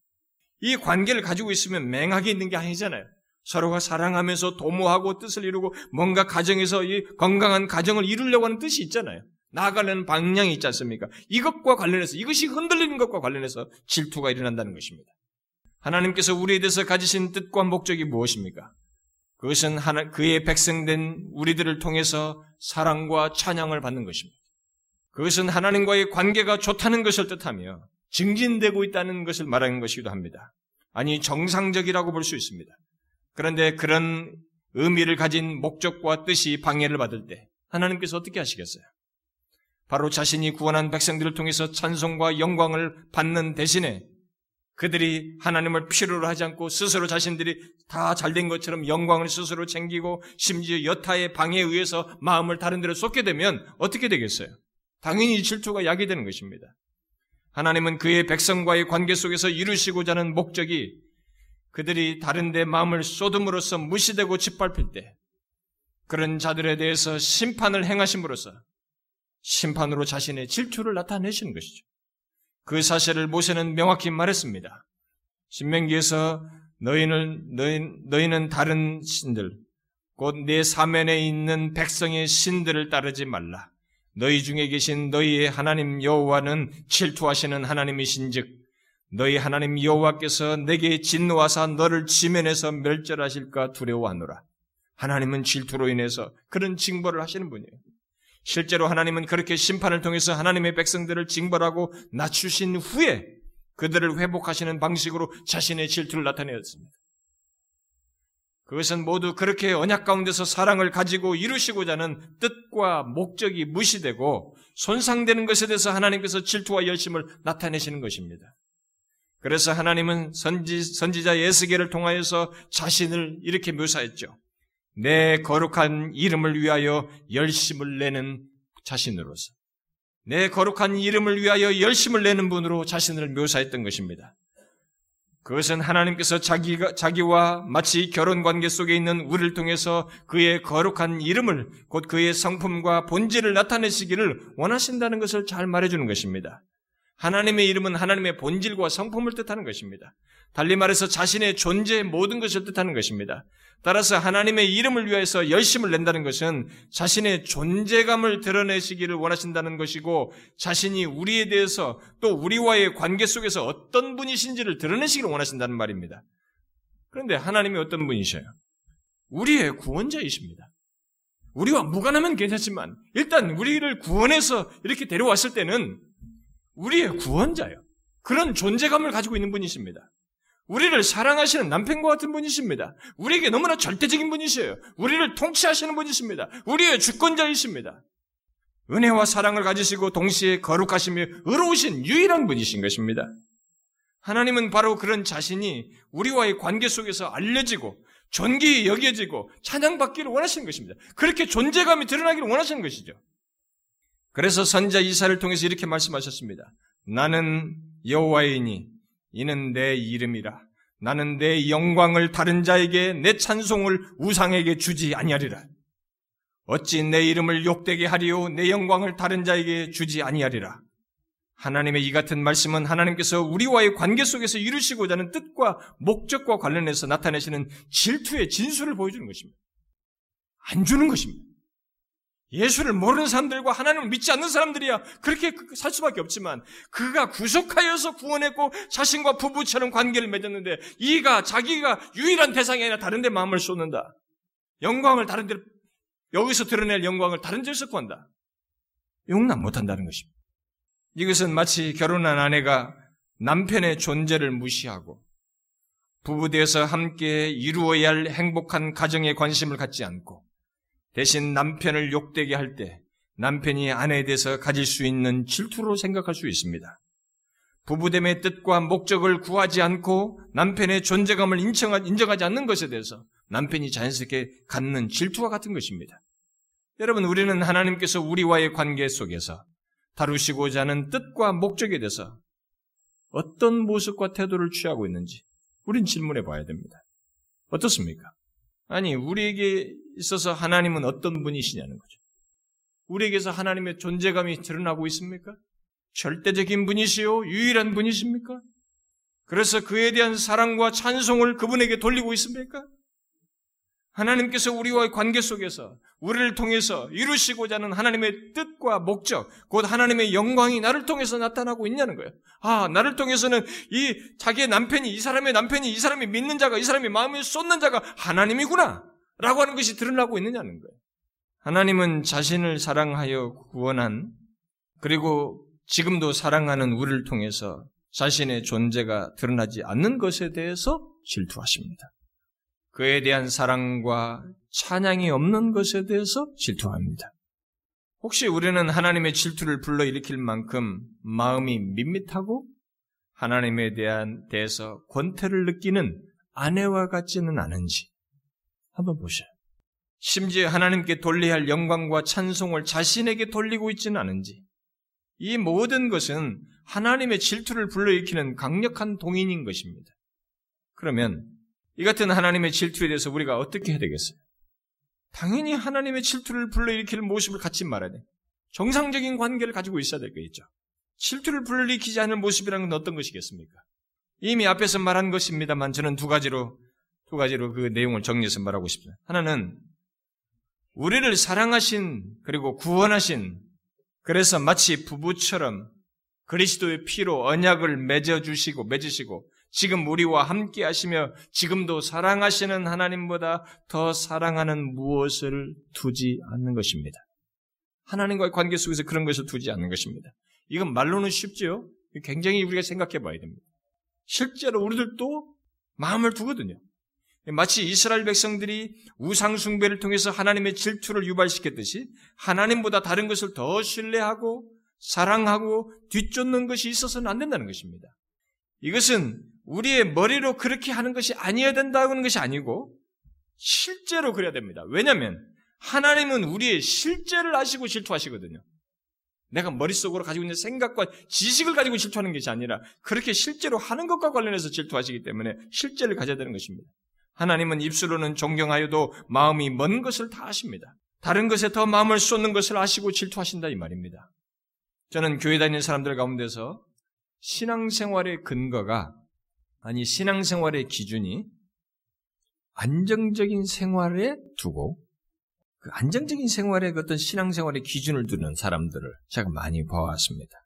이 관계를 가지고 있으면 맹하게 있는 게 아니잖아요. 서로가 사랑하면서 도모하고 뜻을 이루고 뭔가 가정에서 이 건강한 가정을 이루려고 하는 뜻이 있잖아요. 나아가는 방향이 있지 않습니까? 이것과 관련해서 이것이 흔들리는 것과 관련해서 질투가 일어난다는 것입니다. 하나님께서 우리에 대해서 가지신 뜻과 목적이 무엇입니까? 그것은 하나, 그의 백성된 우리들을 통해서 사랑과 찬양을 받는 것입니다. 그것은 하나님과의 관계가 좋다는 것을 뜻하며 증진되고 있다는 것을 말하는 것이기도 합니다. 아니, 정상적이라고 볼 수 있습니다. 그런데 그런 의미를 가진 목적과 뜻이 방해를 받을 때 하나님께서 어떻게 하시겠어요? 바로 자신이 구원한 백성들을 통해서 찬송과 영광을 받는 대신에 그들이 하나님을 필요로 하지 않고 스스로 자신들이 다 잘된 것처럼 영광을 스스로 챙기고 심지어 여타의 방해에 의해서 마음을 다른 데로 쏟게 되면 어떻게 되겠어요? 당연히 질투가 야기되는 것입니다. 하나님은 그의 백성과의 관계 속에서 이루시고자 하는 목적이 그들이 다른 데 마음을 쏟음으로써 무시되고 짓밟힐 때 그런 자들에 대해서 심판을 행하심으로써 심판으로 자신의 질투를 나타내시는 것이죠. 그 사실을 모세는 명확히 말했습니다. 신명기에서 너희는 너희, 너희는 다른 신들 곧 내 사면에 있는 백성의 신들을 따르지 말라. 너희 중에 계신 너희의 하나님 여호와는 질투하시는 하나님이신즉 너희 하나님 여호와께서 내게 진노하사 너를 지면에서 멸절하실까 두려워하노라. 하나님은 질투로 인해서 그런 징벌을 하시는 분이에요. 실제로 하나님은 그렇게 심판을 통해서 하나님의 백성들을 징벌하고 낮추신 후에 그들을 회복하시는 방식으로 자신의 질투를 나타내었습니다. 그것은 모두 그렇게 언약 가운데서 사랑을 가지고 이루시고자 하는 뜻과 목적이 무시되고 손상되는 것에 대해서 하나님께서 질투와 열심을 나타내시는 것입니다. 그래서 하나님은 선지, 선지자 예스계를 통하여서 자신을 이렇게 묘사했죠. 내 거룩한 이름을 위하여 열심을 내는 자신으로서. 내 거룩한 이름을 위하여 열심을 내는 분으로 자신을 묘사했던 것입니다. 그것은 하나님께서 자기가, 자기와 마치 결혼 관계 속에 있는 우리를 통해서 그의 거룩한 이름을, 곧 그의 성품과 본질을 나타내시기를 원하신다는 것을 잘 말해주는 것입니다. 하나님의 이름은 하나님의 본질과 성품을 뜻하는 것입니다. 달리 말해서 자신의 존재의 모든 것을 뜻하는 것입니다. 따라서 하나님의 이름을 위해서 열심을 낸다는 것은 자신의 존재감을 드러내시기를 원하신다는 것이고 자신이 우리에 대해서 또 우리와의 관계 속에서 어떤 분이신지를 드러내시기를 원하신다는 말입니다. 그런데 하나님이 어떤 분이셔요? 우리의 구원자이십니다. 우리와 무관하면 괜찮지만 일단 우리를 구원해서 이렇게 데려왔을 때는 우리의 구원자요. 그런 존재감을 가지고 있는 분이십니다. 우리를 사랑하시는 남편과 같은 분이십니다. 우리에게 너무나 절대적인 분이세요. 우리를 통치하시는 분이십니다. 우리의 주권자이십니다. 은혜와 사랑을 가지시고 동시에 거룩하시며 의로우신 유일한 분이신 것입니다. 하나님은 바로 그런 자신이 우리와의 관계 속에서 알려지고 존귀히 여겨지고 찬양받기를 원하시는 것입니다. 그렇게 존재감이 드러나기를 원하시는 것이죠. 그래서 선자 이사를 통해서 이렇게 말씀하셨습니다. 나는 여호와이니 이는 내 이름이라. 나는 내 영광을 다른 자에게 내 찬송을 우상에게 주지 아니하리라. 어찌 내 이름을 욕되게 하리요 내 영광을 다른 자에게 주지 아니하리라. 하나님의 이 같은 말씀은 하나님께서 우리와의 관계 속에서 이루시고자 하는 뜻과 목적과 관련해서 나타내시는 질투의 진수를 보여주는 것입니다. 안 주는 것입니다. 예수를 모르는 사람들과 하나님을 믿지 않는 사람들이야 그렇게 살 수밖에 없지만 그가 구속하여서 구원했고 자신과 부부처럼 관계를 맺었는데 이가 자기가 유일한 대상이 아니라 다른 데 마음을 쏟는다. 영광을 다른 데 여기서 드러낼 영광을 다른 데서 구한다. 용납 못한다는 것입니다. 이것은 마치 결혼한 아내가 남편의 존재를 무시하고 부부되어서 함께 이루어야 할 행복한 가정에 관심을 갖지 않고 대신 남편을 욕되게 할 때 남편이 아내에 대해서 가질 수 있는 질투로 생각할 수 있습니다. 부부됨의 뜻과 목적을 구하지 않고 남편의 존재감을 인정하지 않는 것에 대해서 남편이 자연스럽게 갖는 질투와 같은 것입니다. 여러분, 우리는 하나님께서 우리와의 관계 속에서 다루시고자 하는 뜻과 목적에 대해서 어떤 모습과 태도를 취하고 있는지 우린 질문해 봐야 됩니다. 어떻습니까? 아니, 우리에게 있어서 하나님은 어떤 분이시냐는 거죠. 우리에게서 하나님의 존재감이 드러나고 있습니까? 절대적인 분이시요? 유일한 분이십니까? 그래서 그에 대한 사랑과 찬송을 그분에게 돌리고 있습니까? 하나님께서 우리와의 관계 속에서 우리를 통해서 이루시고자 하는 하나님의 뜻과 목적, 곧 하나님의 영광이 나를 통해서 나타나고 있냐는 거예요. 아, 나를 통해서는 이 자기의 남편이, 이 사람의 남편이, 이 사람이 믿는 자가, 이 사람이 마음에 쏟는 자가 하나님이구나. 라고 하는 것이 드러나고 있느냐는 거예요. 하나님은 자신을 사랑하여 구원한, 그리고 지금도 사랑하는 우리를 통해서 자신의 존재가 드러나지 않는 것에 대해서 질투하십니다. 그에 대한 사랑과 찬양이 없는 것에 대해서 질투합니다. 혹시 우리는 하나님의 질투를 불러일으킬 만큼 마음이 밋밋하고 하나님에 대한 대해서 권태를 느끼는 아내와 같지는 않은지 한번 보셔요. 심지어 하나님께 돌려야 할 영광과 찬송을 자신에게 돌리고 있지는 않은지 이 모든 것은 하나님의 질투를 불러일으키는 강력한 동인인 것입니다. 그러면 이 같은 하나님의 질투에 대해서 우리가 어떻게 해야 되겠어요? 당연히 하나님의 질투를 불러일으킬 모습을 갖지 말아야 돼. 정상적인 관계를 가지고 있어야 되겠죠. 질투를 불리키지 않을 모습이라는 건 어떤 것이겠습니까? 이미 앞에서 말한 것입니다만 저는 두 가지로 두 가지로 그 내용을 정리해서 말하고 싶습니다. 하나는 우리를 사랑하신 그리고 구원하신 그래서 마치 부부처럼 그리스도의 피로 언약을 맺어 주시고 맺으시고 지금 우리와 함께 하시며 지금도 사랑하시는 하나님보다 더 사랑하는 무엇을 두지 않는 것입니다. 하나님과의 관계 속에서 그런 것을 두지 않는 것입니다. 이건 말로는 쉽죠? 굉장히 우리가 생각해 봐야 됩니다. 실제로 우리들도 마음을 두거든요. 마치 이스라엘 백성들이 우상숭배를 통해서 하나님의 질투를 유발시켰듯이 하나님보다 다른 것을 더 신뢰하고 사랑하고 뒤쫓는 것이 있어서는 안 된다는 것입니다. 이것은 우리의 머리로 그렇게 하는 것이 아니어야 된다는 것이 아니고 실제로 그래야 됩니다. 왜냐하면 하나님은 우리의 실제를 아시고 질투하시거든요. 내가 머릿속으로 가지고 있는 생각과 지식을 가지고 질투하는 것이 아니라 그렇게 실제로 하는 것과 관련해서 질투하시기 때문에 실제를 가져야 되는 것입니다. 하나님은 입술로는 존경하여도 마음이 먼 것을 다 아십니다. 다른 것에 더 마음을 쏟는 것을 아시고 질투하신다 이 말입니다. 저는 교회 다니는 사람들 가운데서 신앙생활의 근거가 아니 신앙생활의 기준이 안정적인 생활에 두고 그 안정적인 생활의 그 어떤 신앙생활의 기준을 두는 사람들을 제가 많이 봐왔습니다.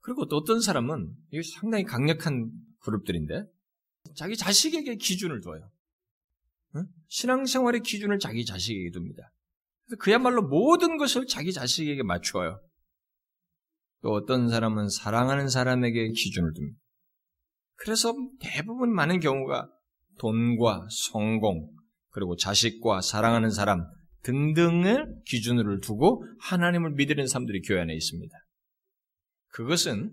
그리고 또 어떤 사람은 이게 상당히 강력한 그룹들인데 자기 자식에게 기준을 둬요. 신앙생활의 기준을 자기 자식에게 둡니다. 그래서 그야말로 모든 것을 자기 자식에게 맞추어요. 또 어떤 사람은 사랑하는 사람에게 기준을 둡니다. 그래서 대부분 많은 경우가 돈과 성공, 그리고 자식과 사랑하는 사람 등등을 기준으로 두고 하나님을 믿는 사람들이 교회 안에 있습니다. 그것은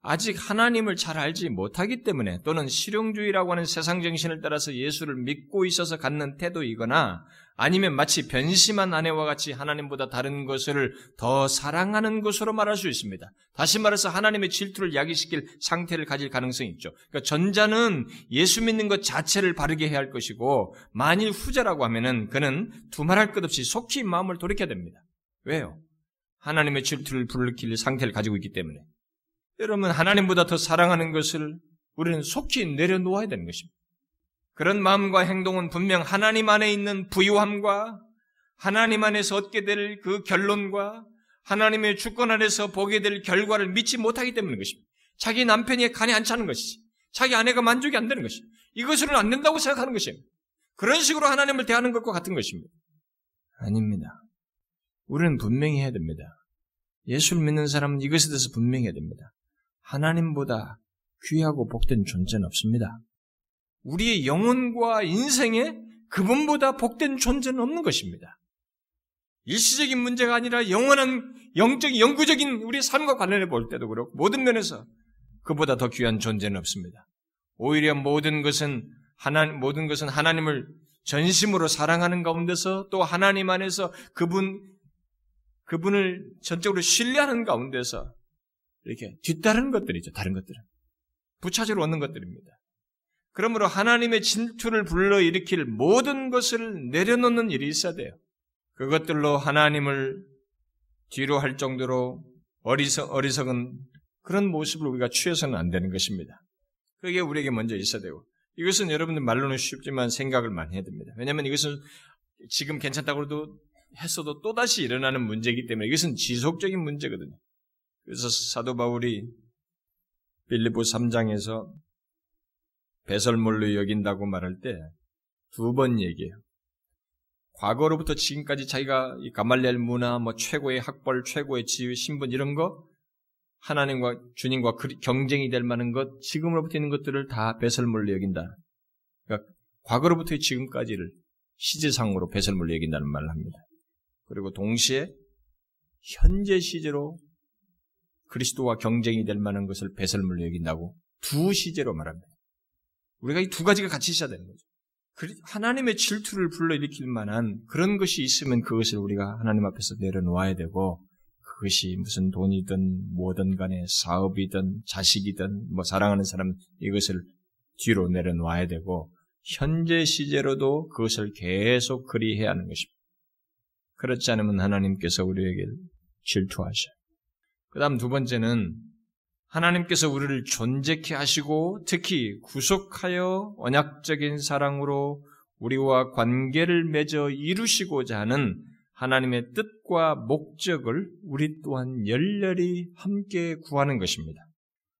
아직 하나님을 잘 알지 못하기 때문에 또는 실용주의라고 하는 세상 정신을 따라서 예수를 믿고 있어서 갖는 태도이거나 아니면 마치 변심한 아내와 같이 하나님보다 다른 것을 더 사랑하는 것으로 말할 수 있습니다. 다시 말해서 하나님의 질투를 야기시킬 상태를 가질 가능성이 있죠. 그러니까 전자는 예수 믿는 것 자체를 바르게 해야 할 것이고 만일 후자라고 하면은 그는 두말할 것 없이 속히 마음을 돌이켜야 됩니다. 왜요? 하나님의 질투를 불러킬 상태를 가지고 있기 때문에. 여러분 하나님보다 더 사랑하는 것을 우리는 속히 내려놓아야 되는 것입니다. 그런 마음과 행동은 분명 하나님 안에 있는 부유함과 하나님 안에서 얻게 될 그 결론과 하나님의 주권 안에서 보게 될 결과를 믿지 못하기 때문인 것입니다. 자기 남편이 간이 안 차는 것이지. 자기 아내가 만족이 안 되는 것이. 이것으로는 안 된다고 생각하는 것입니다. 그런 식으로 하나님을 대하는 것과 같은 것입니다. 아닙니다. 우리는 분명히 해야 됩니다. 예수를 믿는 사람은 이것에 대해서 분명히 해야 됩니다. 하나님보다 귀하고 복된 존재는 없습니다. 우리의 영혼과 인생에 그분보다 복된 존재는 없는 것입니다. 일시적인 문제가 아니라 영원한 영적 영구적인 우리의 삶과 관련해 볼 때도 그렇고 모든 면에서 그보다 더 귀한 존재는 없습니다. 오히려 모든 것은 하나 모든 것은 하나님을 전심으로 사랑하는 가운데서 또 하나님 안에서 그분 그분을 전적으로 신뢰하는 가운데서 이렇게 뒤따르는 것들이죠. 다른 것들은. 부차적으로 얻는 것들입니다. 그러므로 하나님의 질투를 불러일으킬 모든 것을 내려놓는 일이 있어야 돼요. 그것들로 하나님을 뒤로 할 정도로 어리석, 어리석은 그런 모습을 우리가 취해서는 안 되는 것입니다. 그게 우리에게 먼저 있어야 되고, 이것은 여러분들 말로는 쉽지만 생각을 많이 해야 됩니다. 왜냐하면 이것은 지금 괜찮다고 해도 했어도 또다시 일어나는 문제이기 때문에 이것은 지속적인 문제거든요. 그래서 사도 바울이 빌리보 3장에서 배설물로 여긴다고 말할 때 두 번 얘기해요. 과거로부터 지금까지 자기가 이 가말리엘 문화, 뭐 최고의 학벌, 최고의 지위, 신분 이런 거 하나님과 주님과 경쟁이 될 만한 것, 지금으로부터 있는 것들을 다 배설물로 여긴다. 그러니까 과거로부터 지금까지를 시제상으로 배설물로 여긴다는 말을 합니다. 그리고 동시에 현재 시제로 그리스도와 경쟁이 될 만한 것을 배설물로 여긴다고 두 시제로 말합니다. 우리가 이 두 가지가 같이 있어야 되는 거죠. 하나님의 질투를 불러일으킬 만한 그런 것이 있으면 그것을 우리가 하나님 앞에서 내려놓아야 되고 그것이 무슨 돈이든 뭐든 간에 사업이든 자식이든 뭐 사랑하는 사람 이것을 뒤로 내려놓아야 되고 현재 시제로도 그것을 계속 그리해야 하는 것입니다. 그렇지 않으면 하나님께서 우리에게 질투하셔요. 그 다음 두 번째는 하나님께서 우리를 존재케 하시고 특히 구속하여 언약적인 사랑으로 우리와 관계를 맺어 이루시고자 하는 하나님의 뜻과 목적을 우리 또한 열렬히 함께 구하는 것입니다.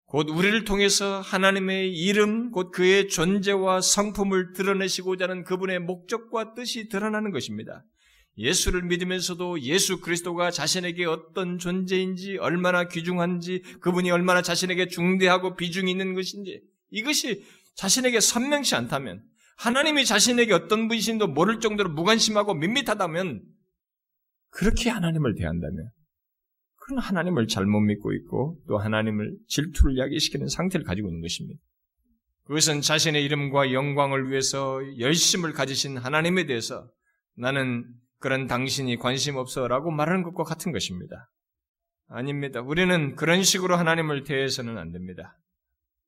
곧 우리를 통해서 하나님의 이름, 곧 그의 존재와 성품을 드러내시고자 하는 그분의 목적과 뜻이 드러나는 것입니다. 예수를 믿으면서도 예수 그리스도가 자신에게 어떤 존재인지, 얼마나 귀중한지, 그분이 얼마나 자신에게 중대하고 비중이 있는 것인지, 이것이 자신에게 선명치 않다면, 하나님이 자신에게 어떤 분이신도 모를 정도로 무관심하고 밋밋하다면, 그렇게 하나님을 대한다면, 그건 하나님을 잘못 믿고 있고, 또 하나님을 질투를 야기시키는 상태를 가지고 있는 것입니다. 그것은 자신의 이름과 영광을 위해서 열심을 가지신 하나님에 대해서 나는 그런 당신이 관심 없어라고 말하는 것과 같은 것입니다. 아닙니다. 우리는 그런 식으로 하나님을 대해서는 안 됩니다.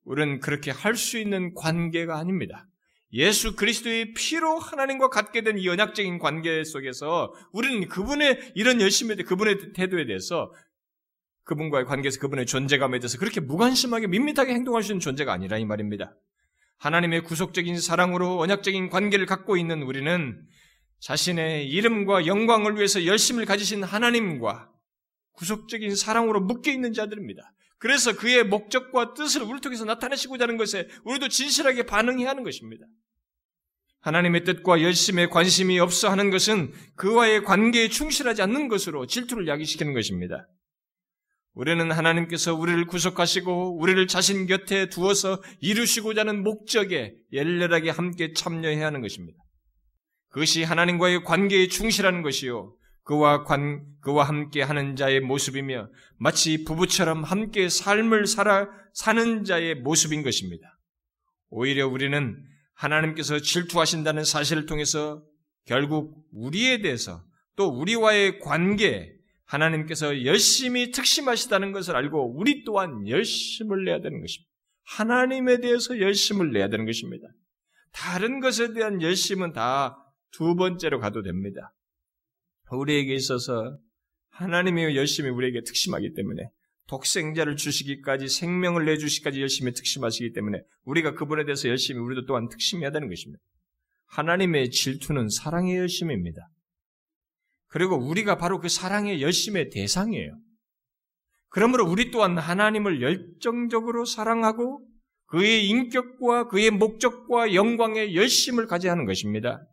우리는 그렇게 할 수 있는 관계가 아닙니다. 예수 그리스도의 피로 하나님과 갖게 된이 언약적인 관계 속에서 우리는 그분의 이런 열심에 대해 그분의 태도에 대해서 그분과의 관계에서 그분의 존재감에 대해서 그렇게 무관심하게 밋밋하게 행동할 수 있는 존재가 아니라 이 말입니다. 하나님의 구속적인 사랑으로 언약적인 관계를 갖고 있는 우리는 자신의 이름과 영광을 위해서 열심을 가지신 하나님과 구속적인 사랑으로 묶여 있는 자들입니다. 그래서 그의 목적과 뜻을 우리 통해서 나타내시고자 하는 것에 우리도 진실하게 반응해야 하는 것입니다. 하나님의 뜻과 열심에 관심이 없어 하는 것은 그와의 관계에 충실하지 않는 것으로 질투를 야기시키는 것입니다. 우리는 하나님께서 우리를 구속하시고 우리를 자신 곁에 두어서 이루시고자 하는 목적에 열렬하게 함께 참여해야 하는 것입니다. 그것이 하나님과의 관계에 충실하는 것이요. 그와 관, 그와 함께 하는 자의 모습이며 마치 부부처럼 함께 삶을 살아, 사는 자의 모습인 것입니다. 오히려 우리는 하나님께서 질투하신다는 사실을 통해서 결국 우리에 대해서 또 우리와의 관계, 하나님께서 열심히 특심하시다는 것을 알고 우리 또한 열심을 내야 되는 것입니다. 하나님에 대해서 열심을 내야 되는 것입니다. 다른 것에 대한 열심은 다 두 번째로 가도 됩니다. 우리에게 있어서 하나님의 열심히 우리에게 특심하기 때문에 독생자를 주시기까지 생명을 내주시기까지 열심히 특심하시기 때문에 우리가 그분에 대해서 열심히 우리도 또한 특심해야 되는 것입니다. 하나님의 질투는 사랑의 열심입니다. 그리고 우리가 바로 그 사랑의 열심의 대상이에요. 그러므로 우리 또한 하나님을 열정적으로 사랑하고 그의 인격과 그의 목적과 영광의 열심을 가져야 하는 것입니다.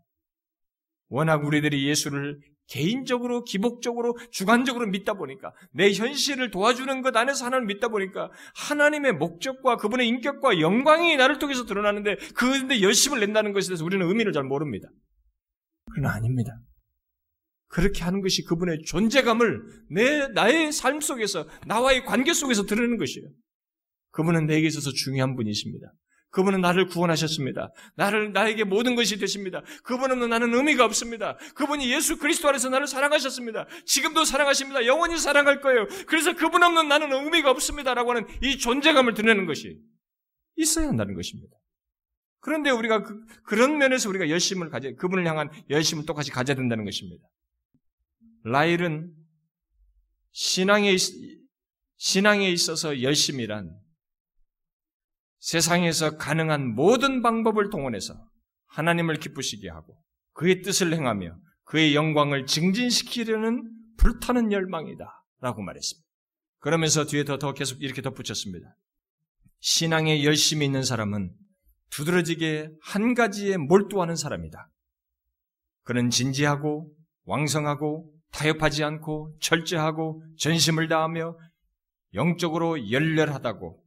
워낙 우리들이 예수를 개인적으로, 기복적으로, 주관적으로 믿다 보니까, 내 현실을 도와주는 것 안에서 하나님을 믿다 보니까, 하나님의 목적과 그분의 인격과 영광이 나를 통해서 드러나는데, 그런데 열심을 낸다는 것에 대해서 우리는 의미를 잘 모릅니다. 그건 아닙니다. 그렇게 하는 것이 그분의 존재감을 내, 나의 삶 속에서, 나와의 관계 속에서 드러내는 것이에요. 그분은 내게 있어서 중요한 분이십니다. 그분은 나를 구원하셨습니다. 나를, 나에게 모든 것이 되십니다. 그분 없는 나는 의미가 없습니다. 그분이 예수 그리스도 안에서 나를 사랑하셨습니다. 지금도 사랑하십니다. 영원히 사랑할 거예요. 그래서 그분 없는 나는 의미가 없습니다. 라고 하는 이 존재감을 드러내는 것이 있어야 한다는 것입니다. 그런데 우리가 그, 런 면에서 우리가 열심을 가져, 그분을 향한 열심을 똑같이 가져야 된다는 것입니다. 라일은 신앙에, 신앙에 있어서 열심이란 세상에서 가능한 모든 방법을 동원해서 하나님을 기쁘시게 하고 그의 뜻을 행하며 그의 영광을 증진시키려는 불타는 열망이다. 라고 말했습니다. 그러면서 뒤에 더, 더 계속 이렇게 덧붙였습니다. 신앙에 열심히 있는 사람은 두드러지게 한 가지에 몰두하는 사람이다. 그는 진지하고 왕성하고 타협하지 않고 철저하고 전심을 다하며 영적으로 열렬하다고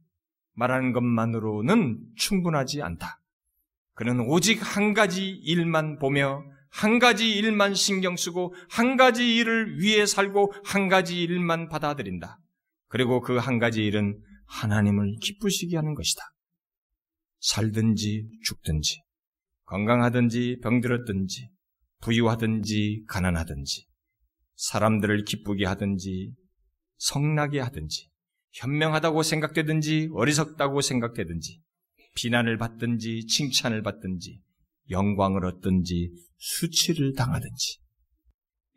말하는 것만으로는 충분하지 않다. 그는 오직 한 가지 일만 보며 한 가지 일만 신경 쓰고 한 가지 일을 위해 살고 한 가지 일만 받아들인다. 그리고 그 한 가지 일은 하나님을 기쁘시게 하는 것이다. 살든지 죽든지 건강하든지 병들었든지 부유하든지 가난하든지 사람들을 기쁘게 하든지 성나게 하든지 현명하다고 생각되든지 어리석다고 생각되든지 비난을 받든지 칭찬을 받든지 영광을 얻든지 수치를 당하든지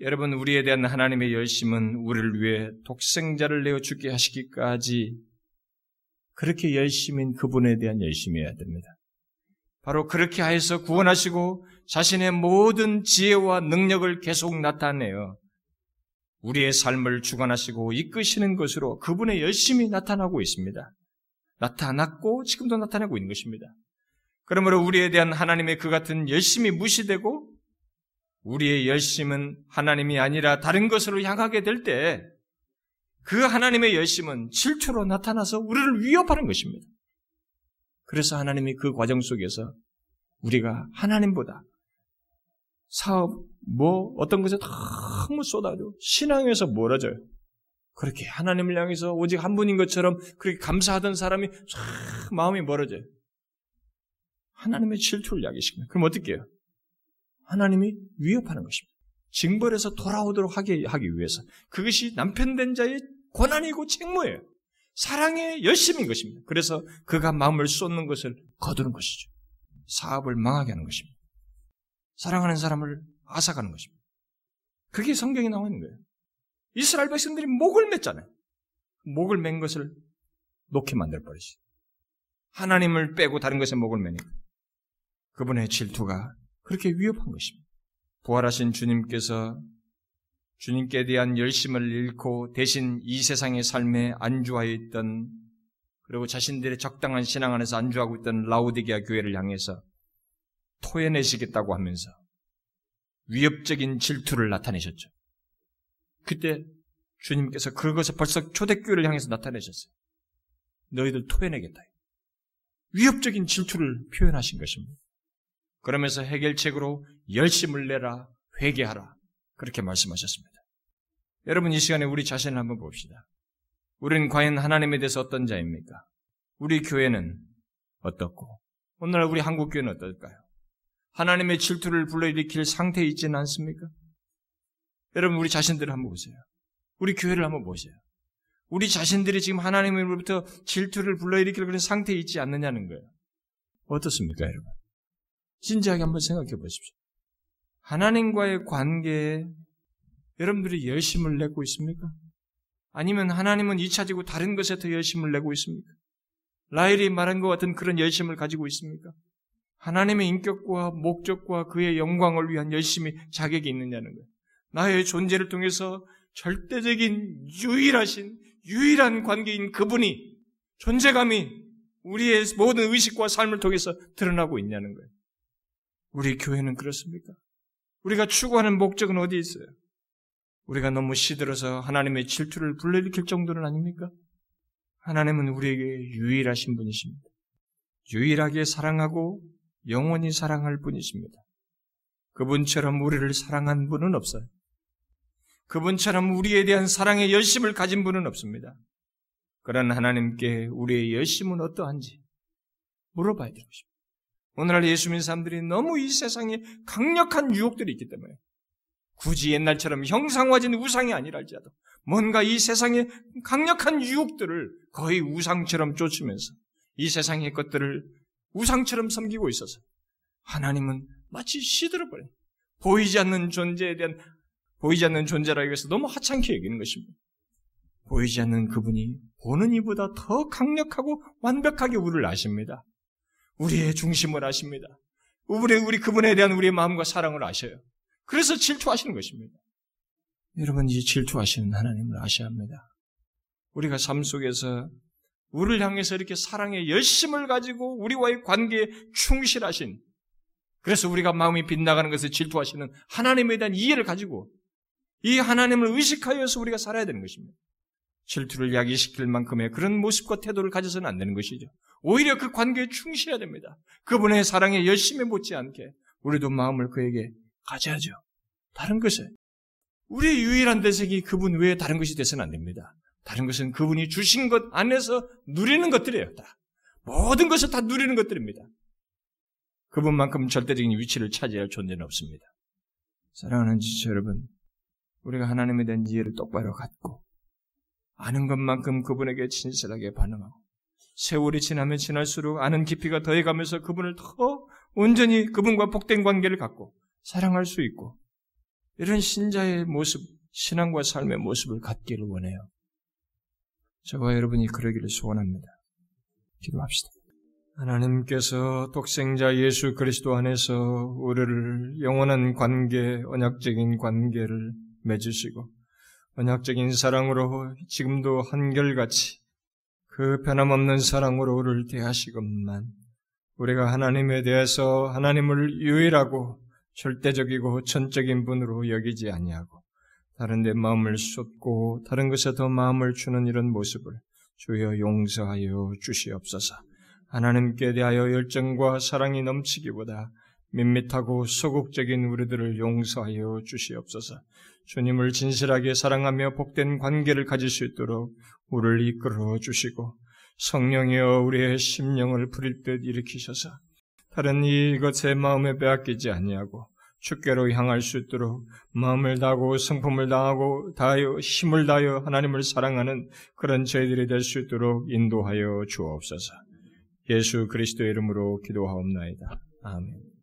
여러분, 우리에 대한 하나님의 열심은 우리를 위해 독생자를 내어 죽게 하시기까지 그렇게 열심인 그분에 대한 열심이어야 됩니다. 바로 그렇게 하여서 구원하시고 자신의 모든 지혜와 능력을 계속 나타내요. 우리의 삶을 주관하시고 이끄시는 것으로 그분의 열심이 나타나고 있습니다. 나타났고 지금도 나타나고 있는 것입니다. 그러므로 우리에 대한 하나님의 그 같은 열심이 무시되고 우리의 열심은 하나님이 아니라 다른 것으로 향하게 될 때 그 하나님의 열심은 질투로 나타나서 우리를 위협하는 것입니다. 그래서 하나님이 그 과정 속에서 우리가 하나님보다 사업, 뭐, 어떤 것에 너무 쏟아져 신앙에서 멀어져요. 그렇게 하나님을 향해서 오직 한 분인 것처럼 그렇게 감사하던 사람이 싹 마음이 멀어져요. 하나님의 질투를 야기시킵니다. 그럼 어떻게 해요? 하나님이 위협하는 것입니다. 징벌에서 돌아오도록 하게 하기 위해서 그것이 남편 된 자의 권한이고 책무예요. 사랑의 열심인 것입니다. 그래서 그가 마음을 쏟는 것을 거두는 것이죠. 사업을 망하게 하는 것입니다. 사랑하는 사람을 앗아가는 것입니다. 그게 성경에 나와 있는 거예요. 이스라엘 백성들이 목을 맸잖아요. 목을 맨 것을 놓게 만들 버리지. 하나님을 빼고 다른 것에 목을 매니까. 그분의 질투가 그렇게 위협한 것입니다. 부활하신 주님께서 주님께 대한 열심을 잃고 대신 이 세상의 삶에 안주하여 있던 그리고 자신들의 적당한 신앙 안에서 안주하고 있던 라우디게아 교회를 향해서 토해내시겠다고 하면서 위협적인 질투를 나타내셨죠. 그때 주님께서 그것을 벌써 초대교회를 향해서 나타내셨어요. 너희들 토해내겠다. 위협적인 질투를 표현하신 것입니다. 그러면서 해결책으로 열심을 내라, 회개하라. 그렇게 말씀하셨습니다. 여러분 이 시간에 우리 자신을 한번 봅시다. 우리는 과연 하나님에 대해서 어떤 자입니까? 우리 교회는 어떻고 오늘날 우리 한국 교회는 어떨까요? 하나님의 질투를 불러일으킬 상태에 있지는 않습니까? 여러분 우리 자신들을 한번 보세요. 우리 교회를 한번 보세요. 우리 자신들이 지금 하나님으로부터 질투를 불러일으킬 그런 상태에 있지 않느냐는 거예요. 어떻습니까, 여러분? 진지하게 한번 생각해 보십시오. 하나님과의 관계에 여러분들이 열심을 내고 있습니까? 아니면 하나님은 잊혀지고 다른 것에 더 열심을 내고 있습니까? 라일이 말한 것 같은 그런 열심을 가지고 있습니까? 하나님의 인격과 목적과 그의 영광을 위한 열심이 자격이 있느냐는 거예요. 나의 존재를 통해서 절대적인 유일하신 유일한 관계인 그분이 존재감이 우리의 모든 의식과 삶을 통해서 드러나고 있냐는 거예요. 우리 교회는 그렇습니까? 우리가 추구하는 목적은 어디 있어요? 우리가 너무 시들어서 하나님의 질투를 불러일으킬 정도는 아닙니까? 하나님은 우리에게 유일하신 분이십니다. 유일하게 사랑하고 영원히 사랑할 분이십니다. 그분처럼 우리를 사랑한 분은 없어요. 그분처럼 우리에 대한 사랑의 열심을 가진 분은 없습니다. 그런 하나님께 우리의 열심은 어떠한지 물어봐야 되는 것입니다. 오늘날 예수 믿는 사람들이 너무 이 세상에 강력한 유혹들이 있기 때문에 굳이 옛날처럼 형상화진 우상이 아니라 할지라도 뭔가 이 세상에 강력한 유혹들을 거의 우상처럼 쫓으면서 이 세상의 것들을 우상처럼 섬기고 있어서 하나님은 마치 시들어버린 보이지 않는 존재에 대한 보이지 않는 존재라고 해서 너무 하찮게 여기는 것입니다. 보이지 않는 그분이 보는 이보다 더 강력하고 완벽하게 우리를 아십니다. 우리의 중심을 아십니다. 우리, 우리 그분에 대한 우리의 마음과 사랑을 아셔요. 그래서 질투하시는 것입니다. 여러분, 이 질투하시는 하나님을 아셔야 합니다. 우리가 삶 속에서 우리를 향해서 이렇게 사랑의 열심을 가지고 우리와의 관계에 충실하신 그래서 우리가 마음이 빗나가는 것을 질투하시는 하나님에 대한 이해를 가지고 이 하나님을 의식하여서 우리가 살아야 되는 것입니다. 질투를 야기시킬 만큼의 그런 모습과 태도를 가져서는 안 되는 것이죠. 오히려 그 관계에 충실해야 됩니다. 그분의 사랑에 열심히 못지않게 우리도 마음을 그에게 가져야죠. 다른 것에 우리의 유일한 대색이 그분 외에 다른 것이 돼서는 안 됩니다. 다른 것은 그분이 주신 것 안에서 누리는 것들이에요. 다. 모든 것을 다 누리는 것들입니다. 그분만큼 절대적인 위치를 차지할 존재는 없습니다. 사랑하는 지체 여러분, 우리가 하나님에 대한 이해를 똑바로 갖고 아는 것만큼 그분에게 진실하게 반응하고 세월이 지나면 지날수록 아는 깊이가 더해가면서 그분을 더 온전히 그분과 복된 관계를 갖고 사랑할 수 있고 이런 신자의 모습, 신앙과 삶의 모습을 갖기를 원해요. 저와 여러분이 그러기를 소원합니다. 기도합시다. 하나님께서 독생자 예수 그리스도 안에서 우리를 영원한 관계, 언약적인 관계를 맺으시고 언약적인 사랑으로 지금도 한결같이 그 변함없는 사랑으로 우리를 대하시건만 우리가 하나님에 대해서 하나님을 유일하고 절대적이고 전적인 분으로 여기지 아니하고 다른 데 마음을 쏟고 다른 것에 더 마음을 주는 이런 모습을 주여 용서하여 주시옵소서. 하나님께 대하여 열정과 사랑이 넘치기보다 밋밋하고 소극적인 우리들을 용서하여 주시옵소서. 주님을 진실하게 사랑하며 복된 관계를 가질 수 있도록 우리를 이끌어 주시고 성령이여 우리의 심령을 부릴 듯 일으키셔서 다른 이것에 마음에 빼앗기지 아니하고 주께로 향할 수 있도록 마음을 다하고 성품을 다하고 다하여 힘을 다하여 하나님을 사랑하는 그런 저희들이 될 수 있도록 인도하여 주옵소서. 예수 그리스도의 이름으로 기도하옵나이다. 아멘.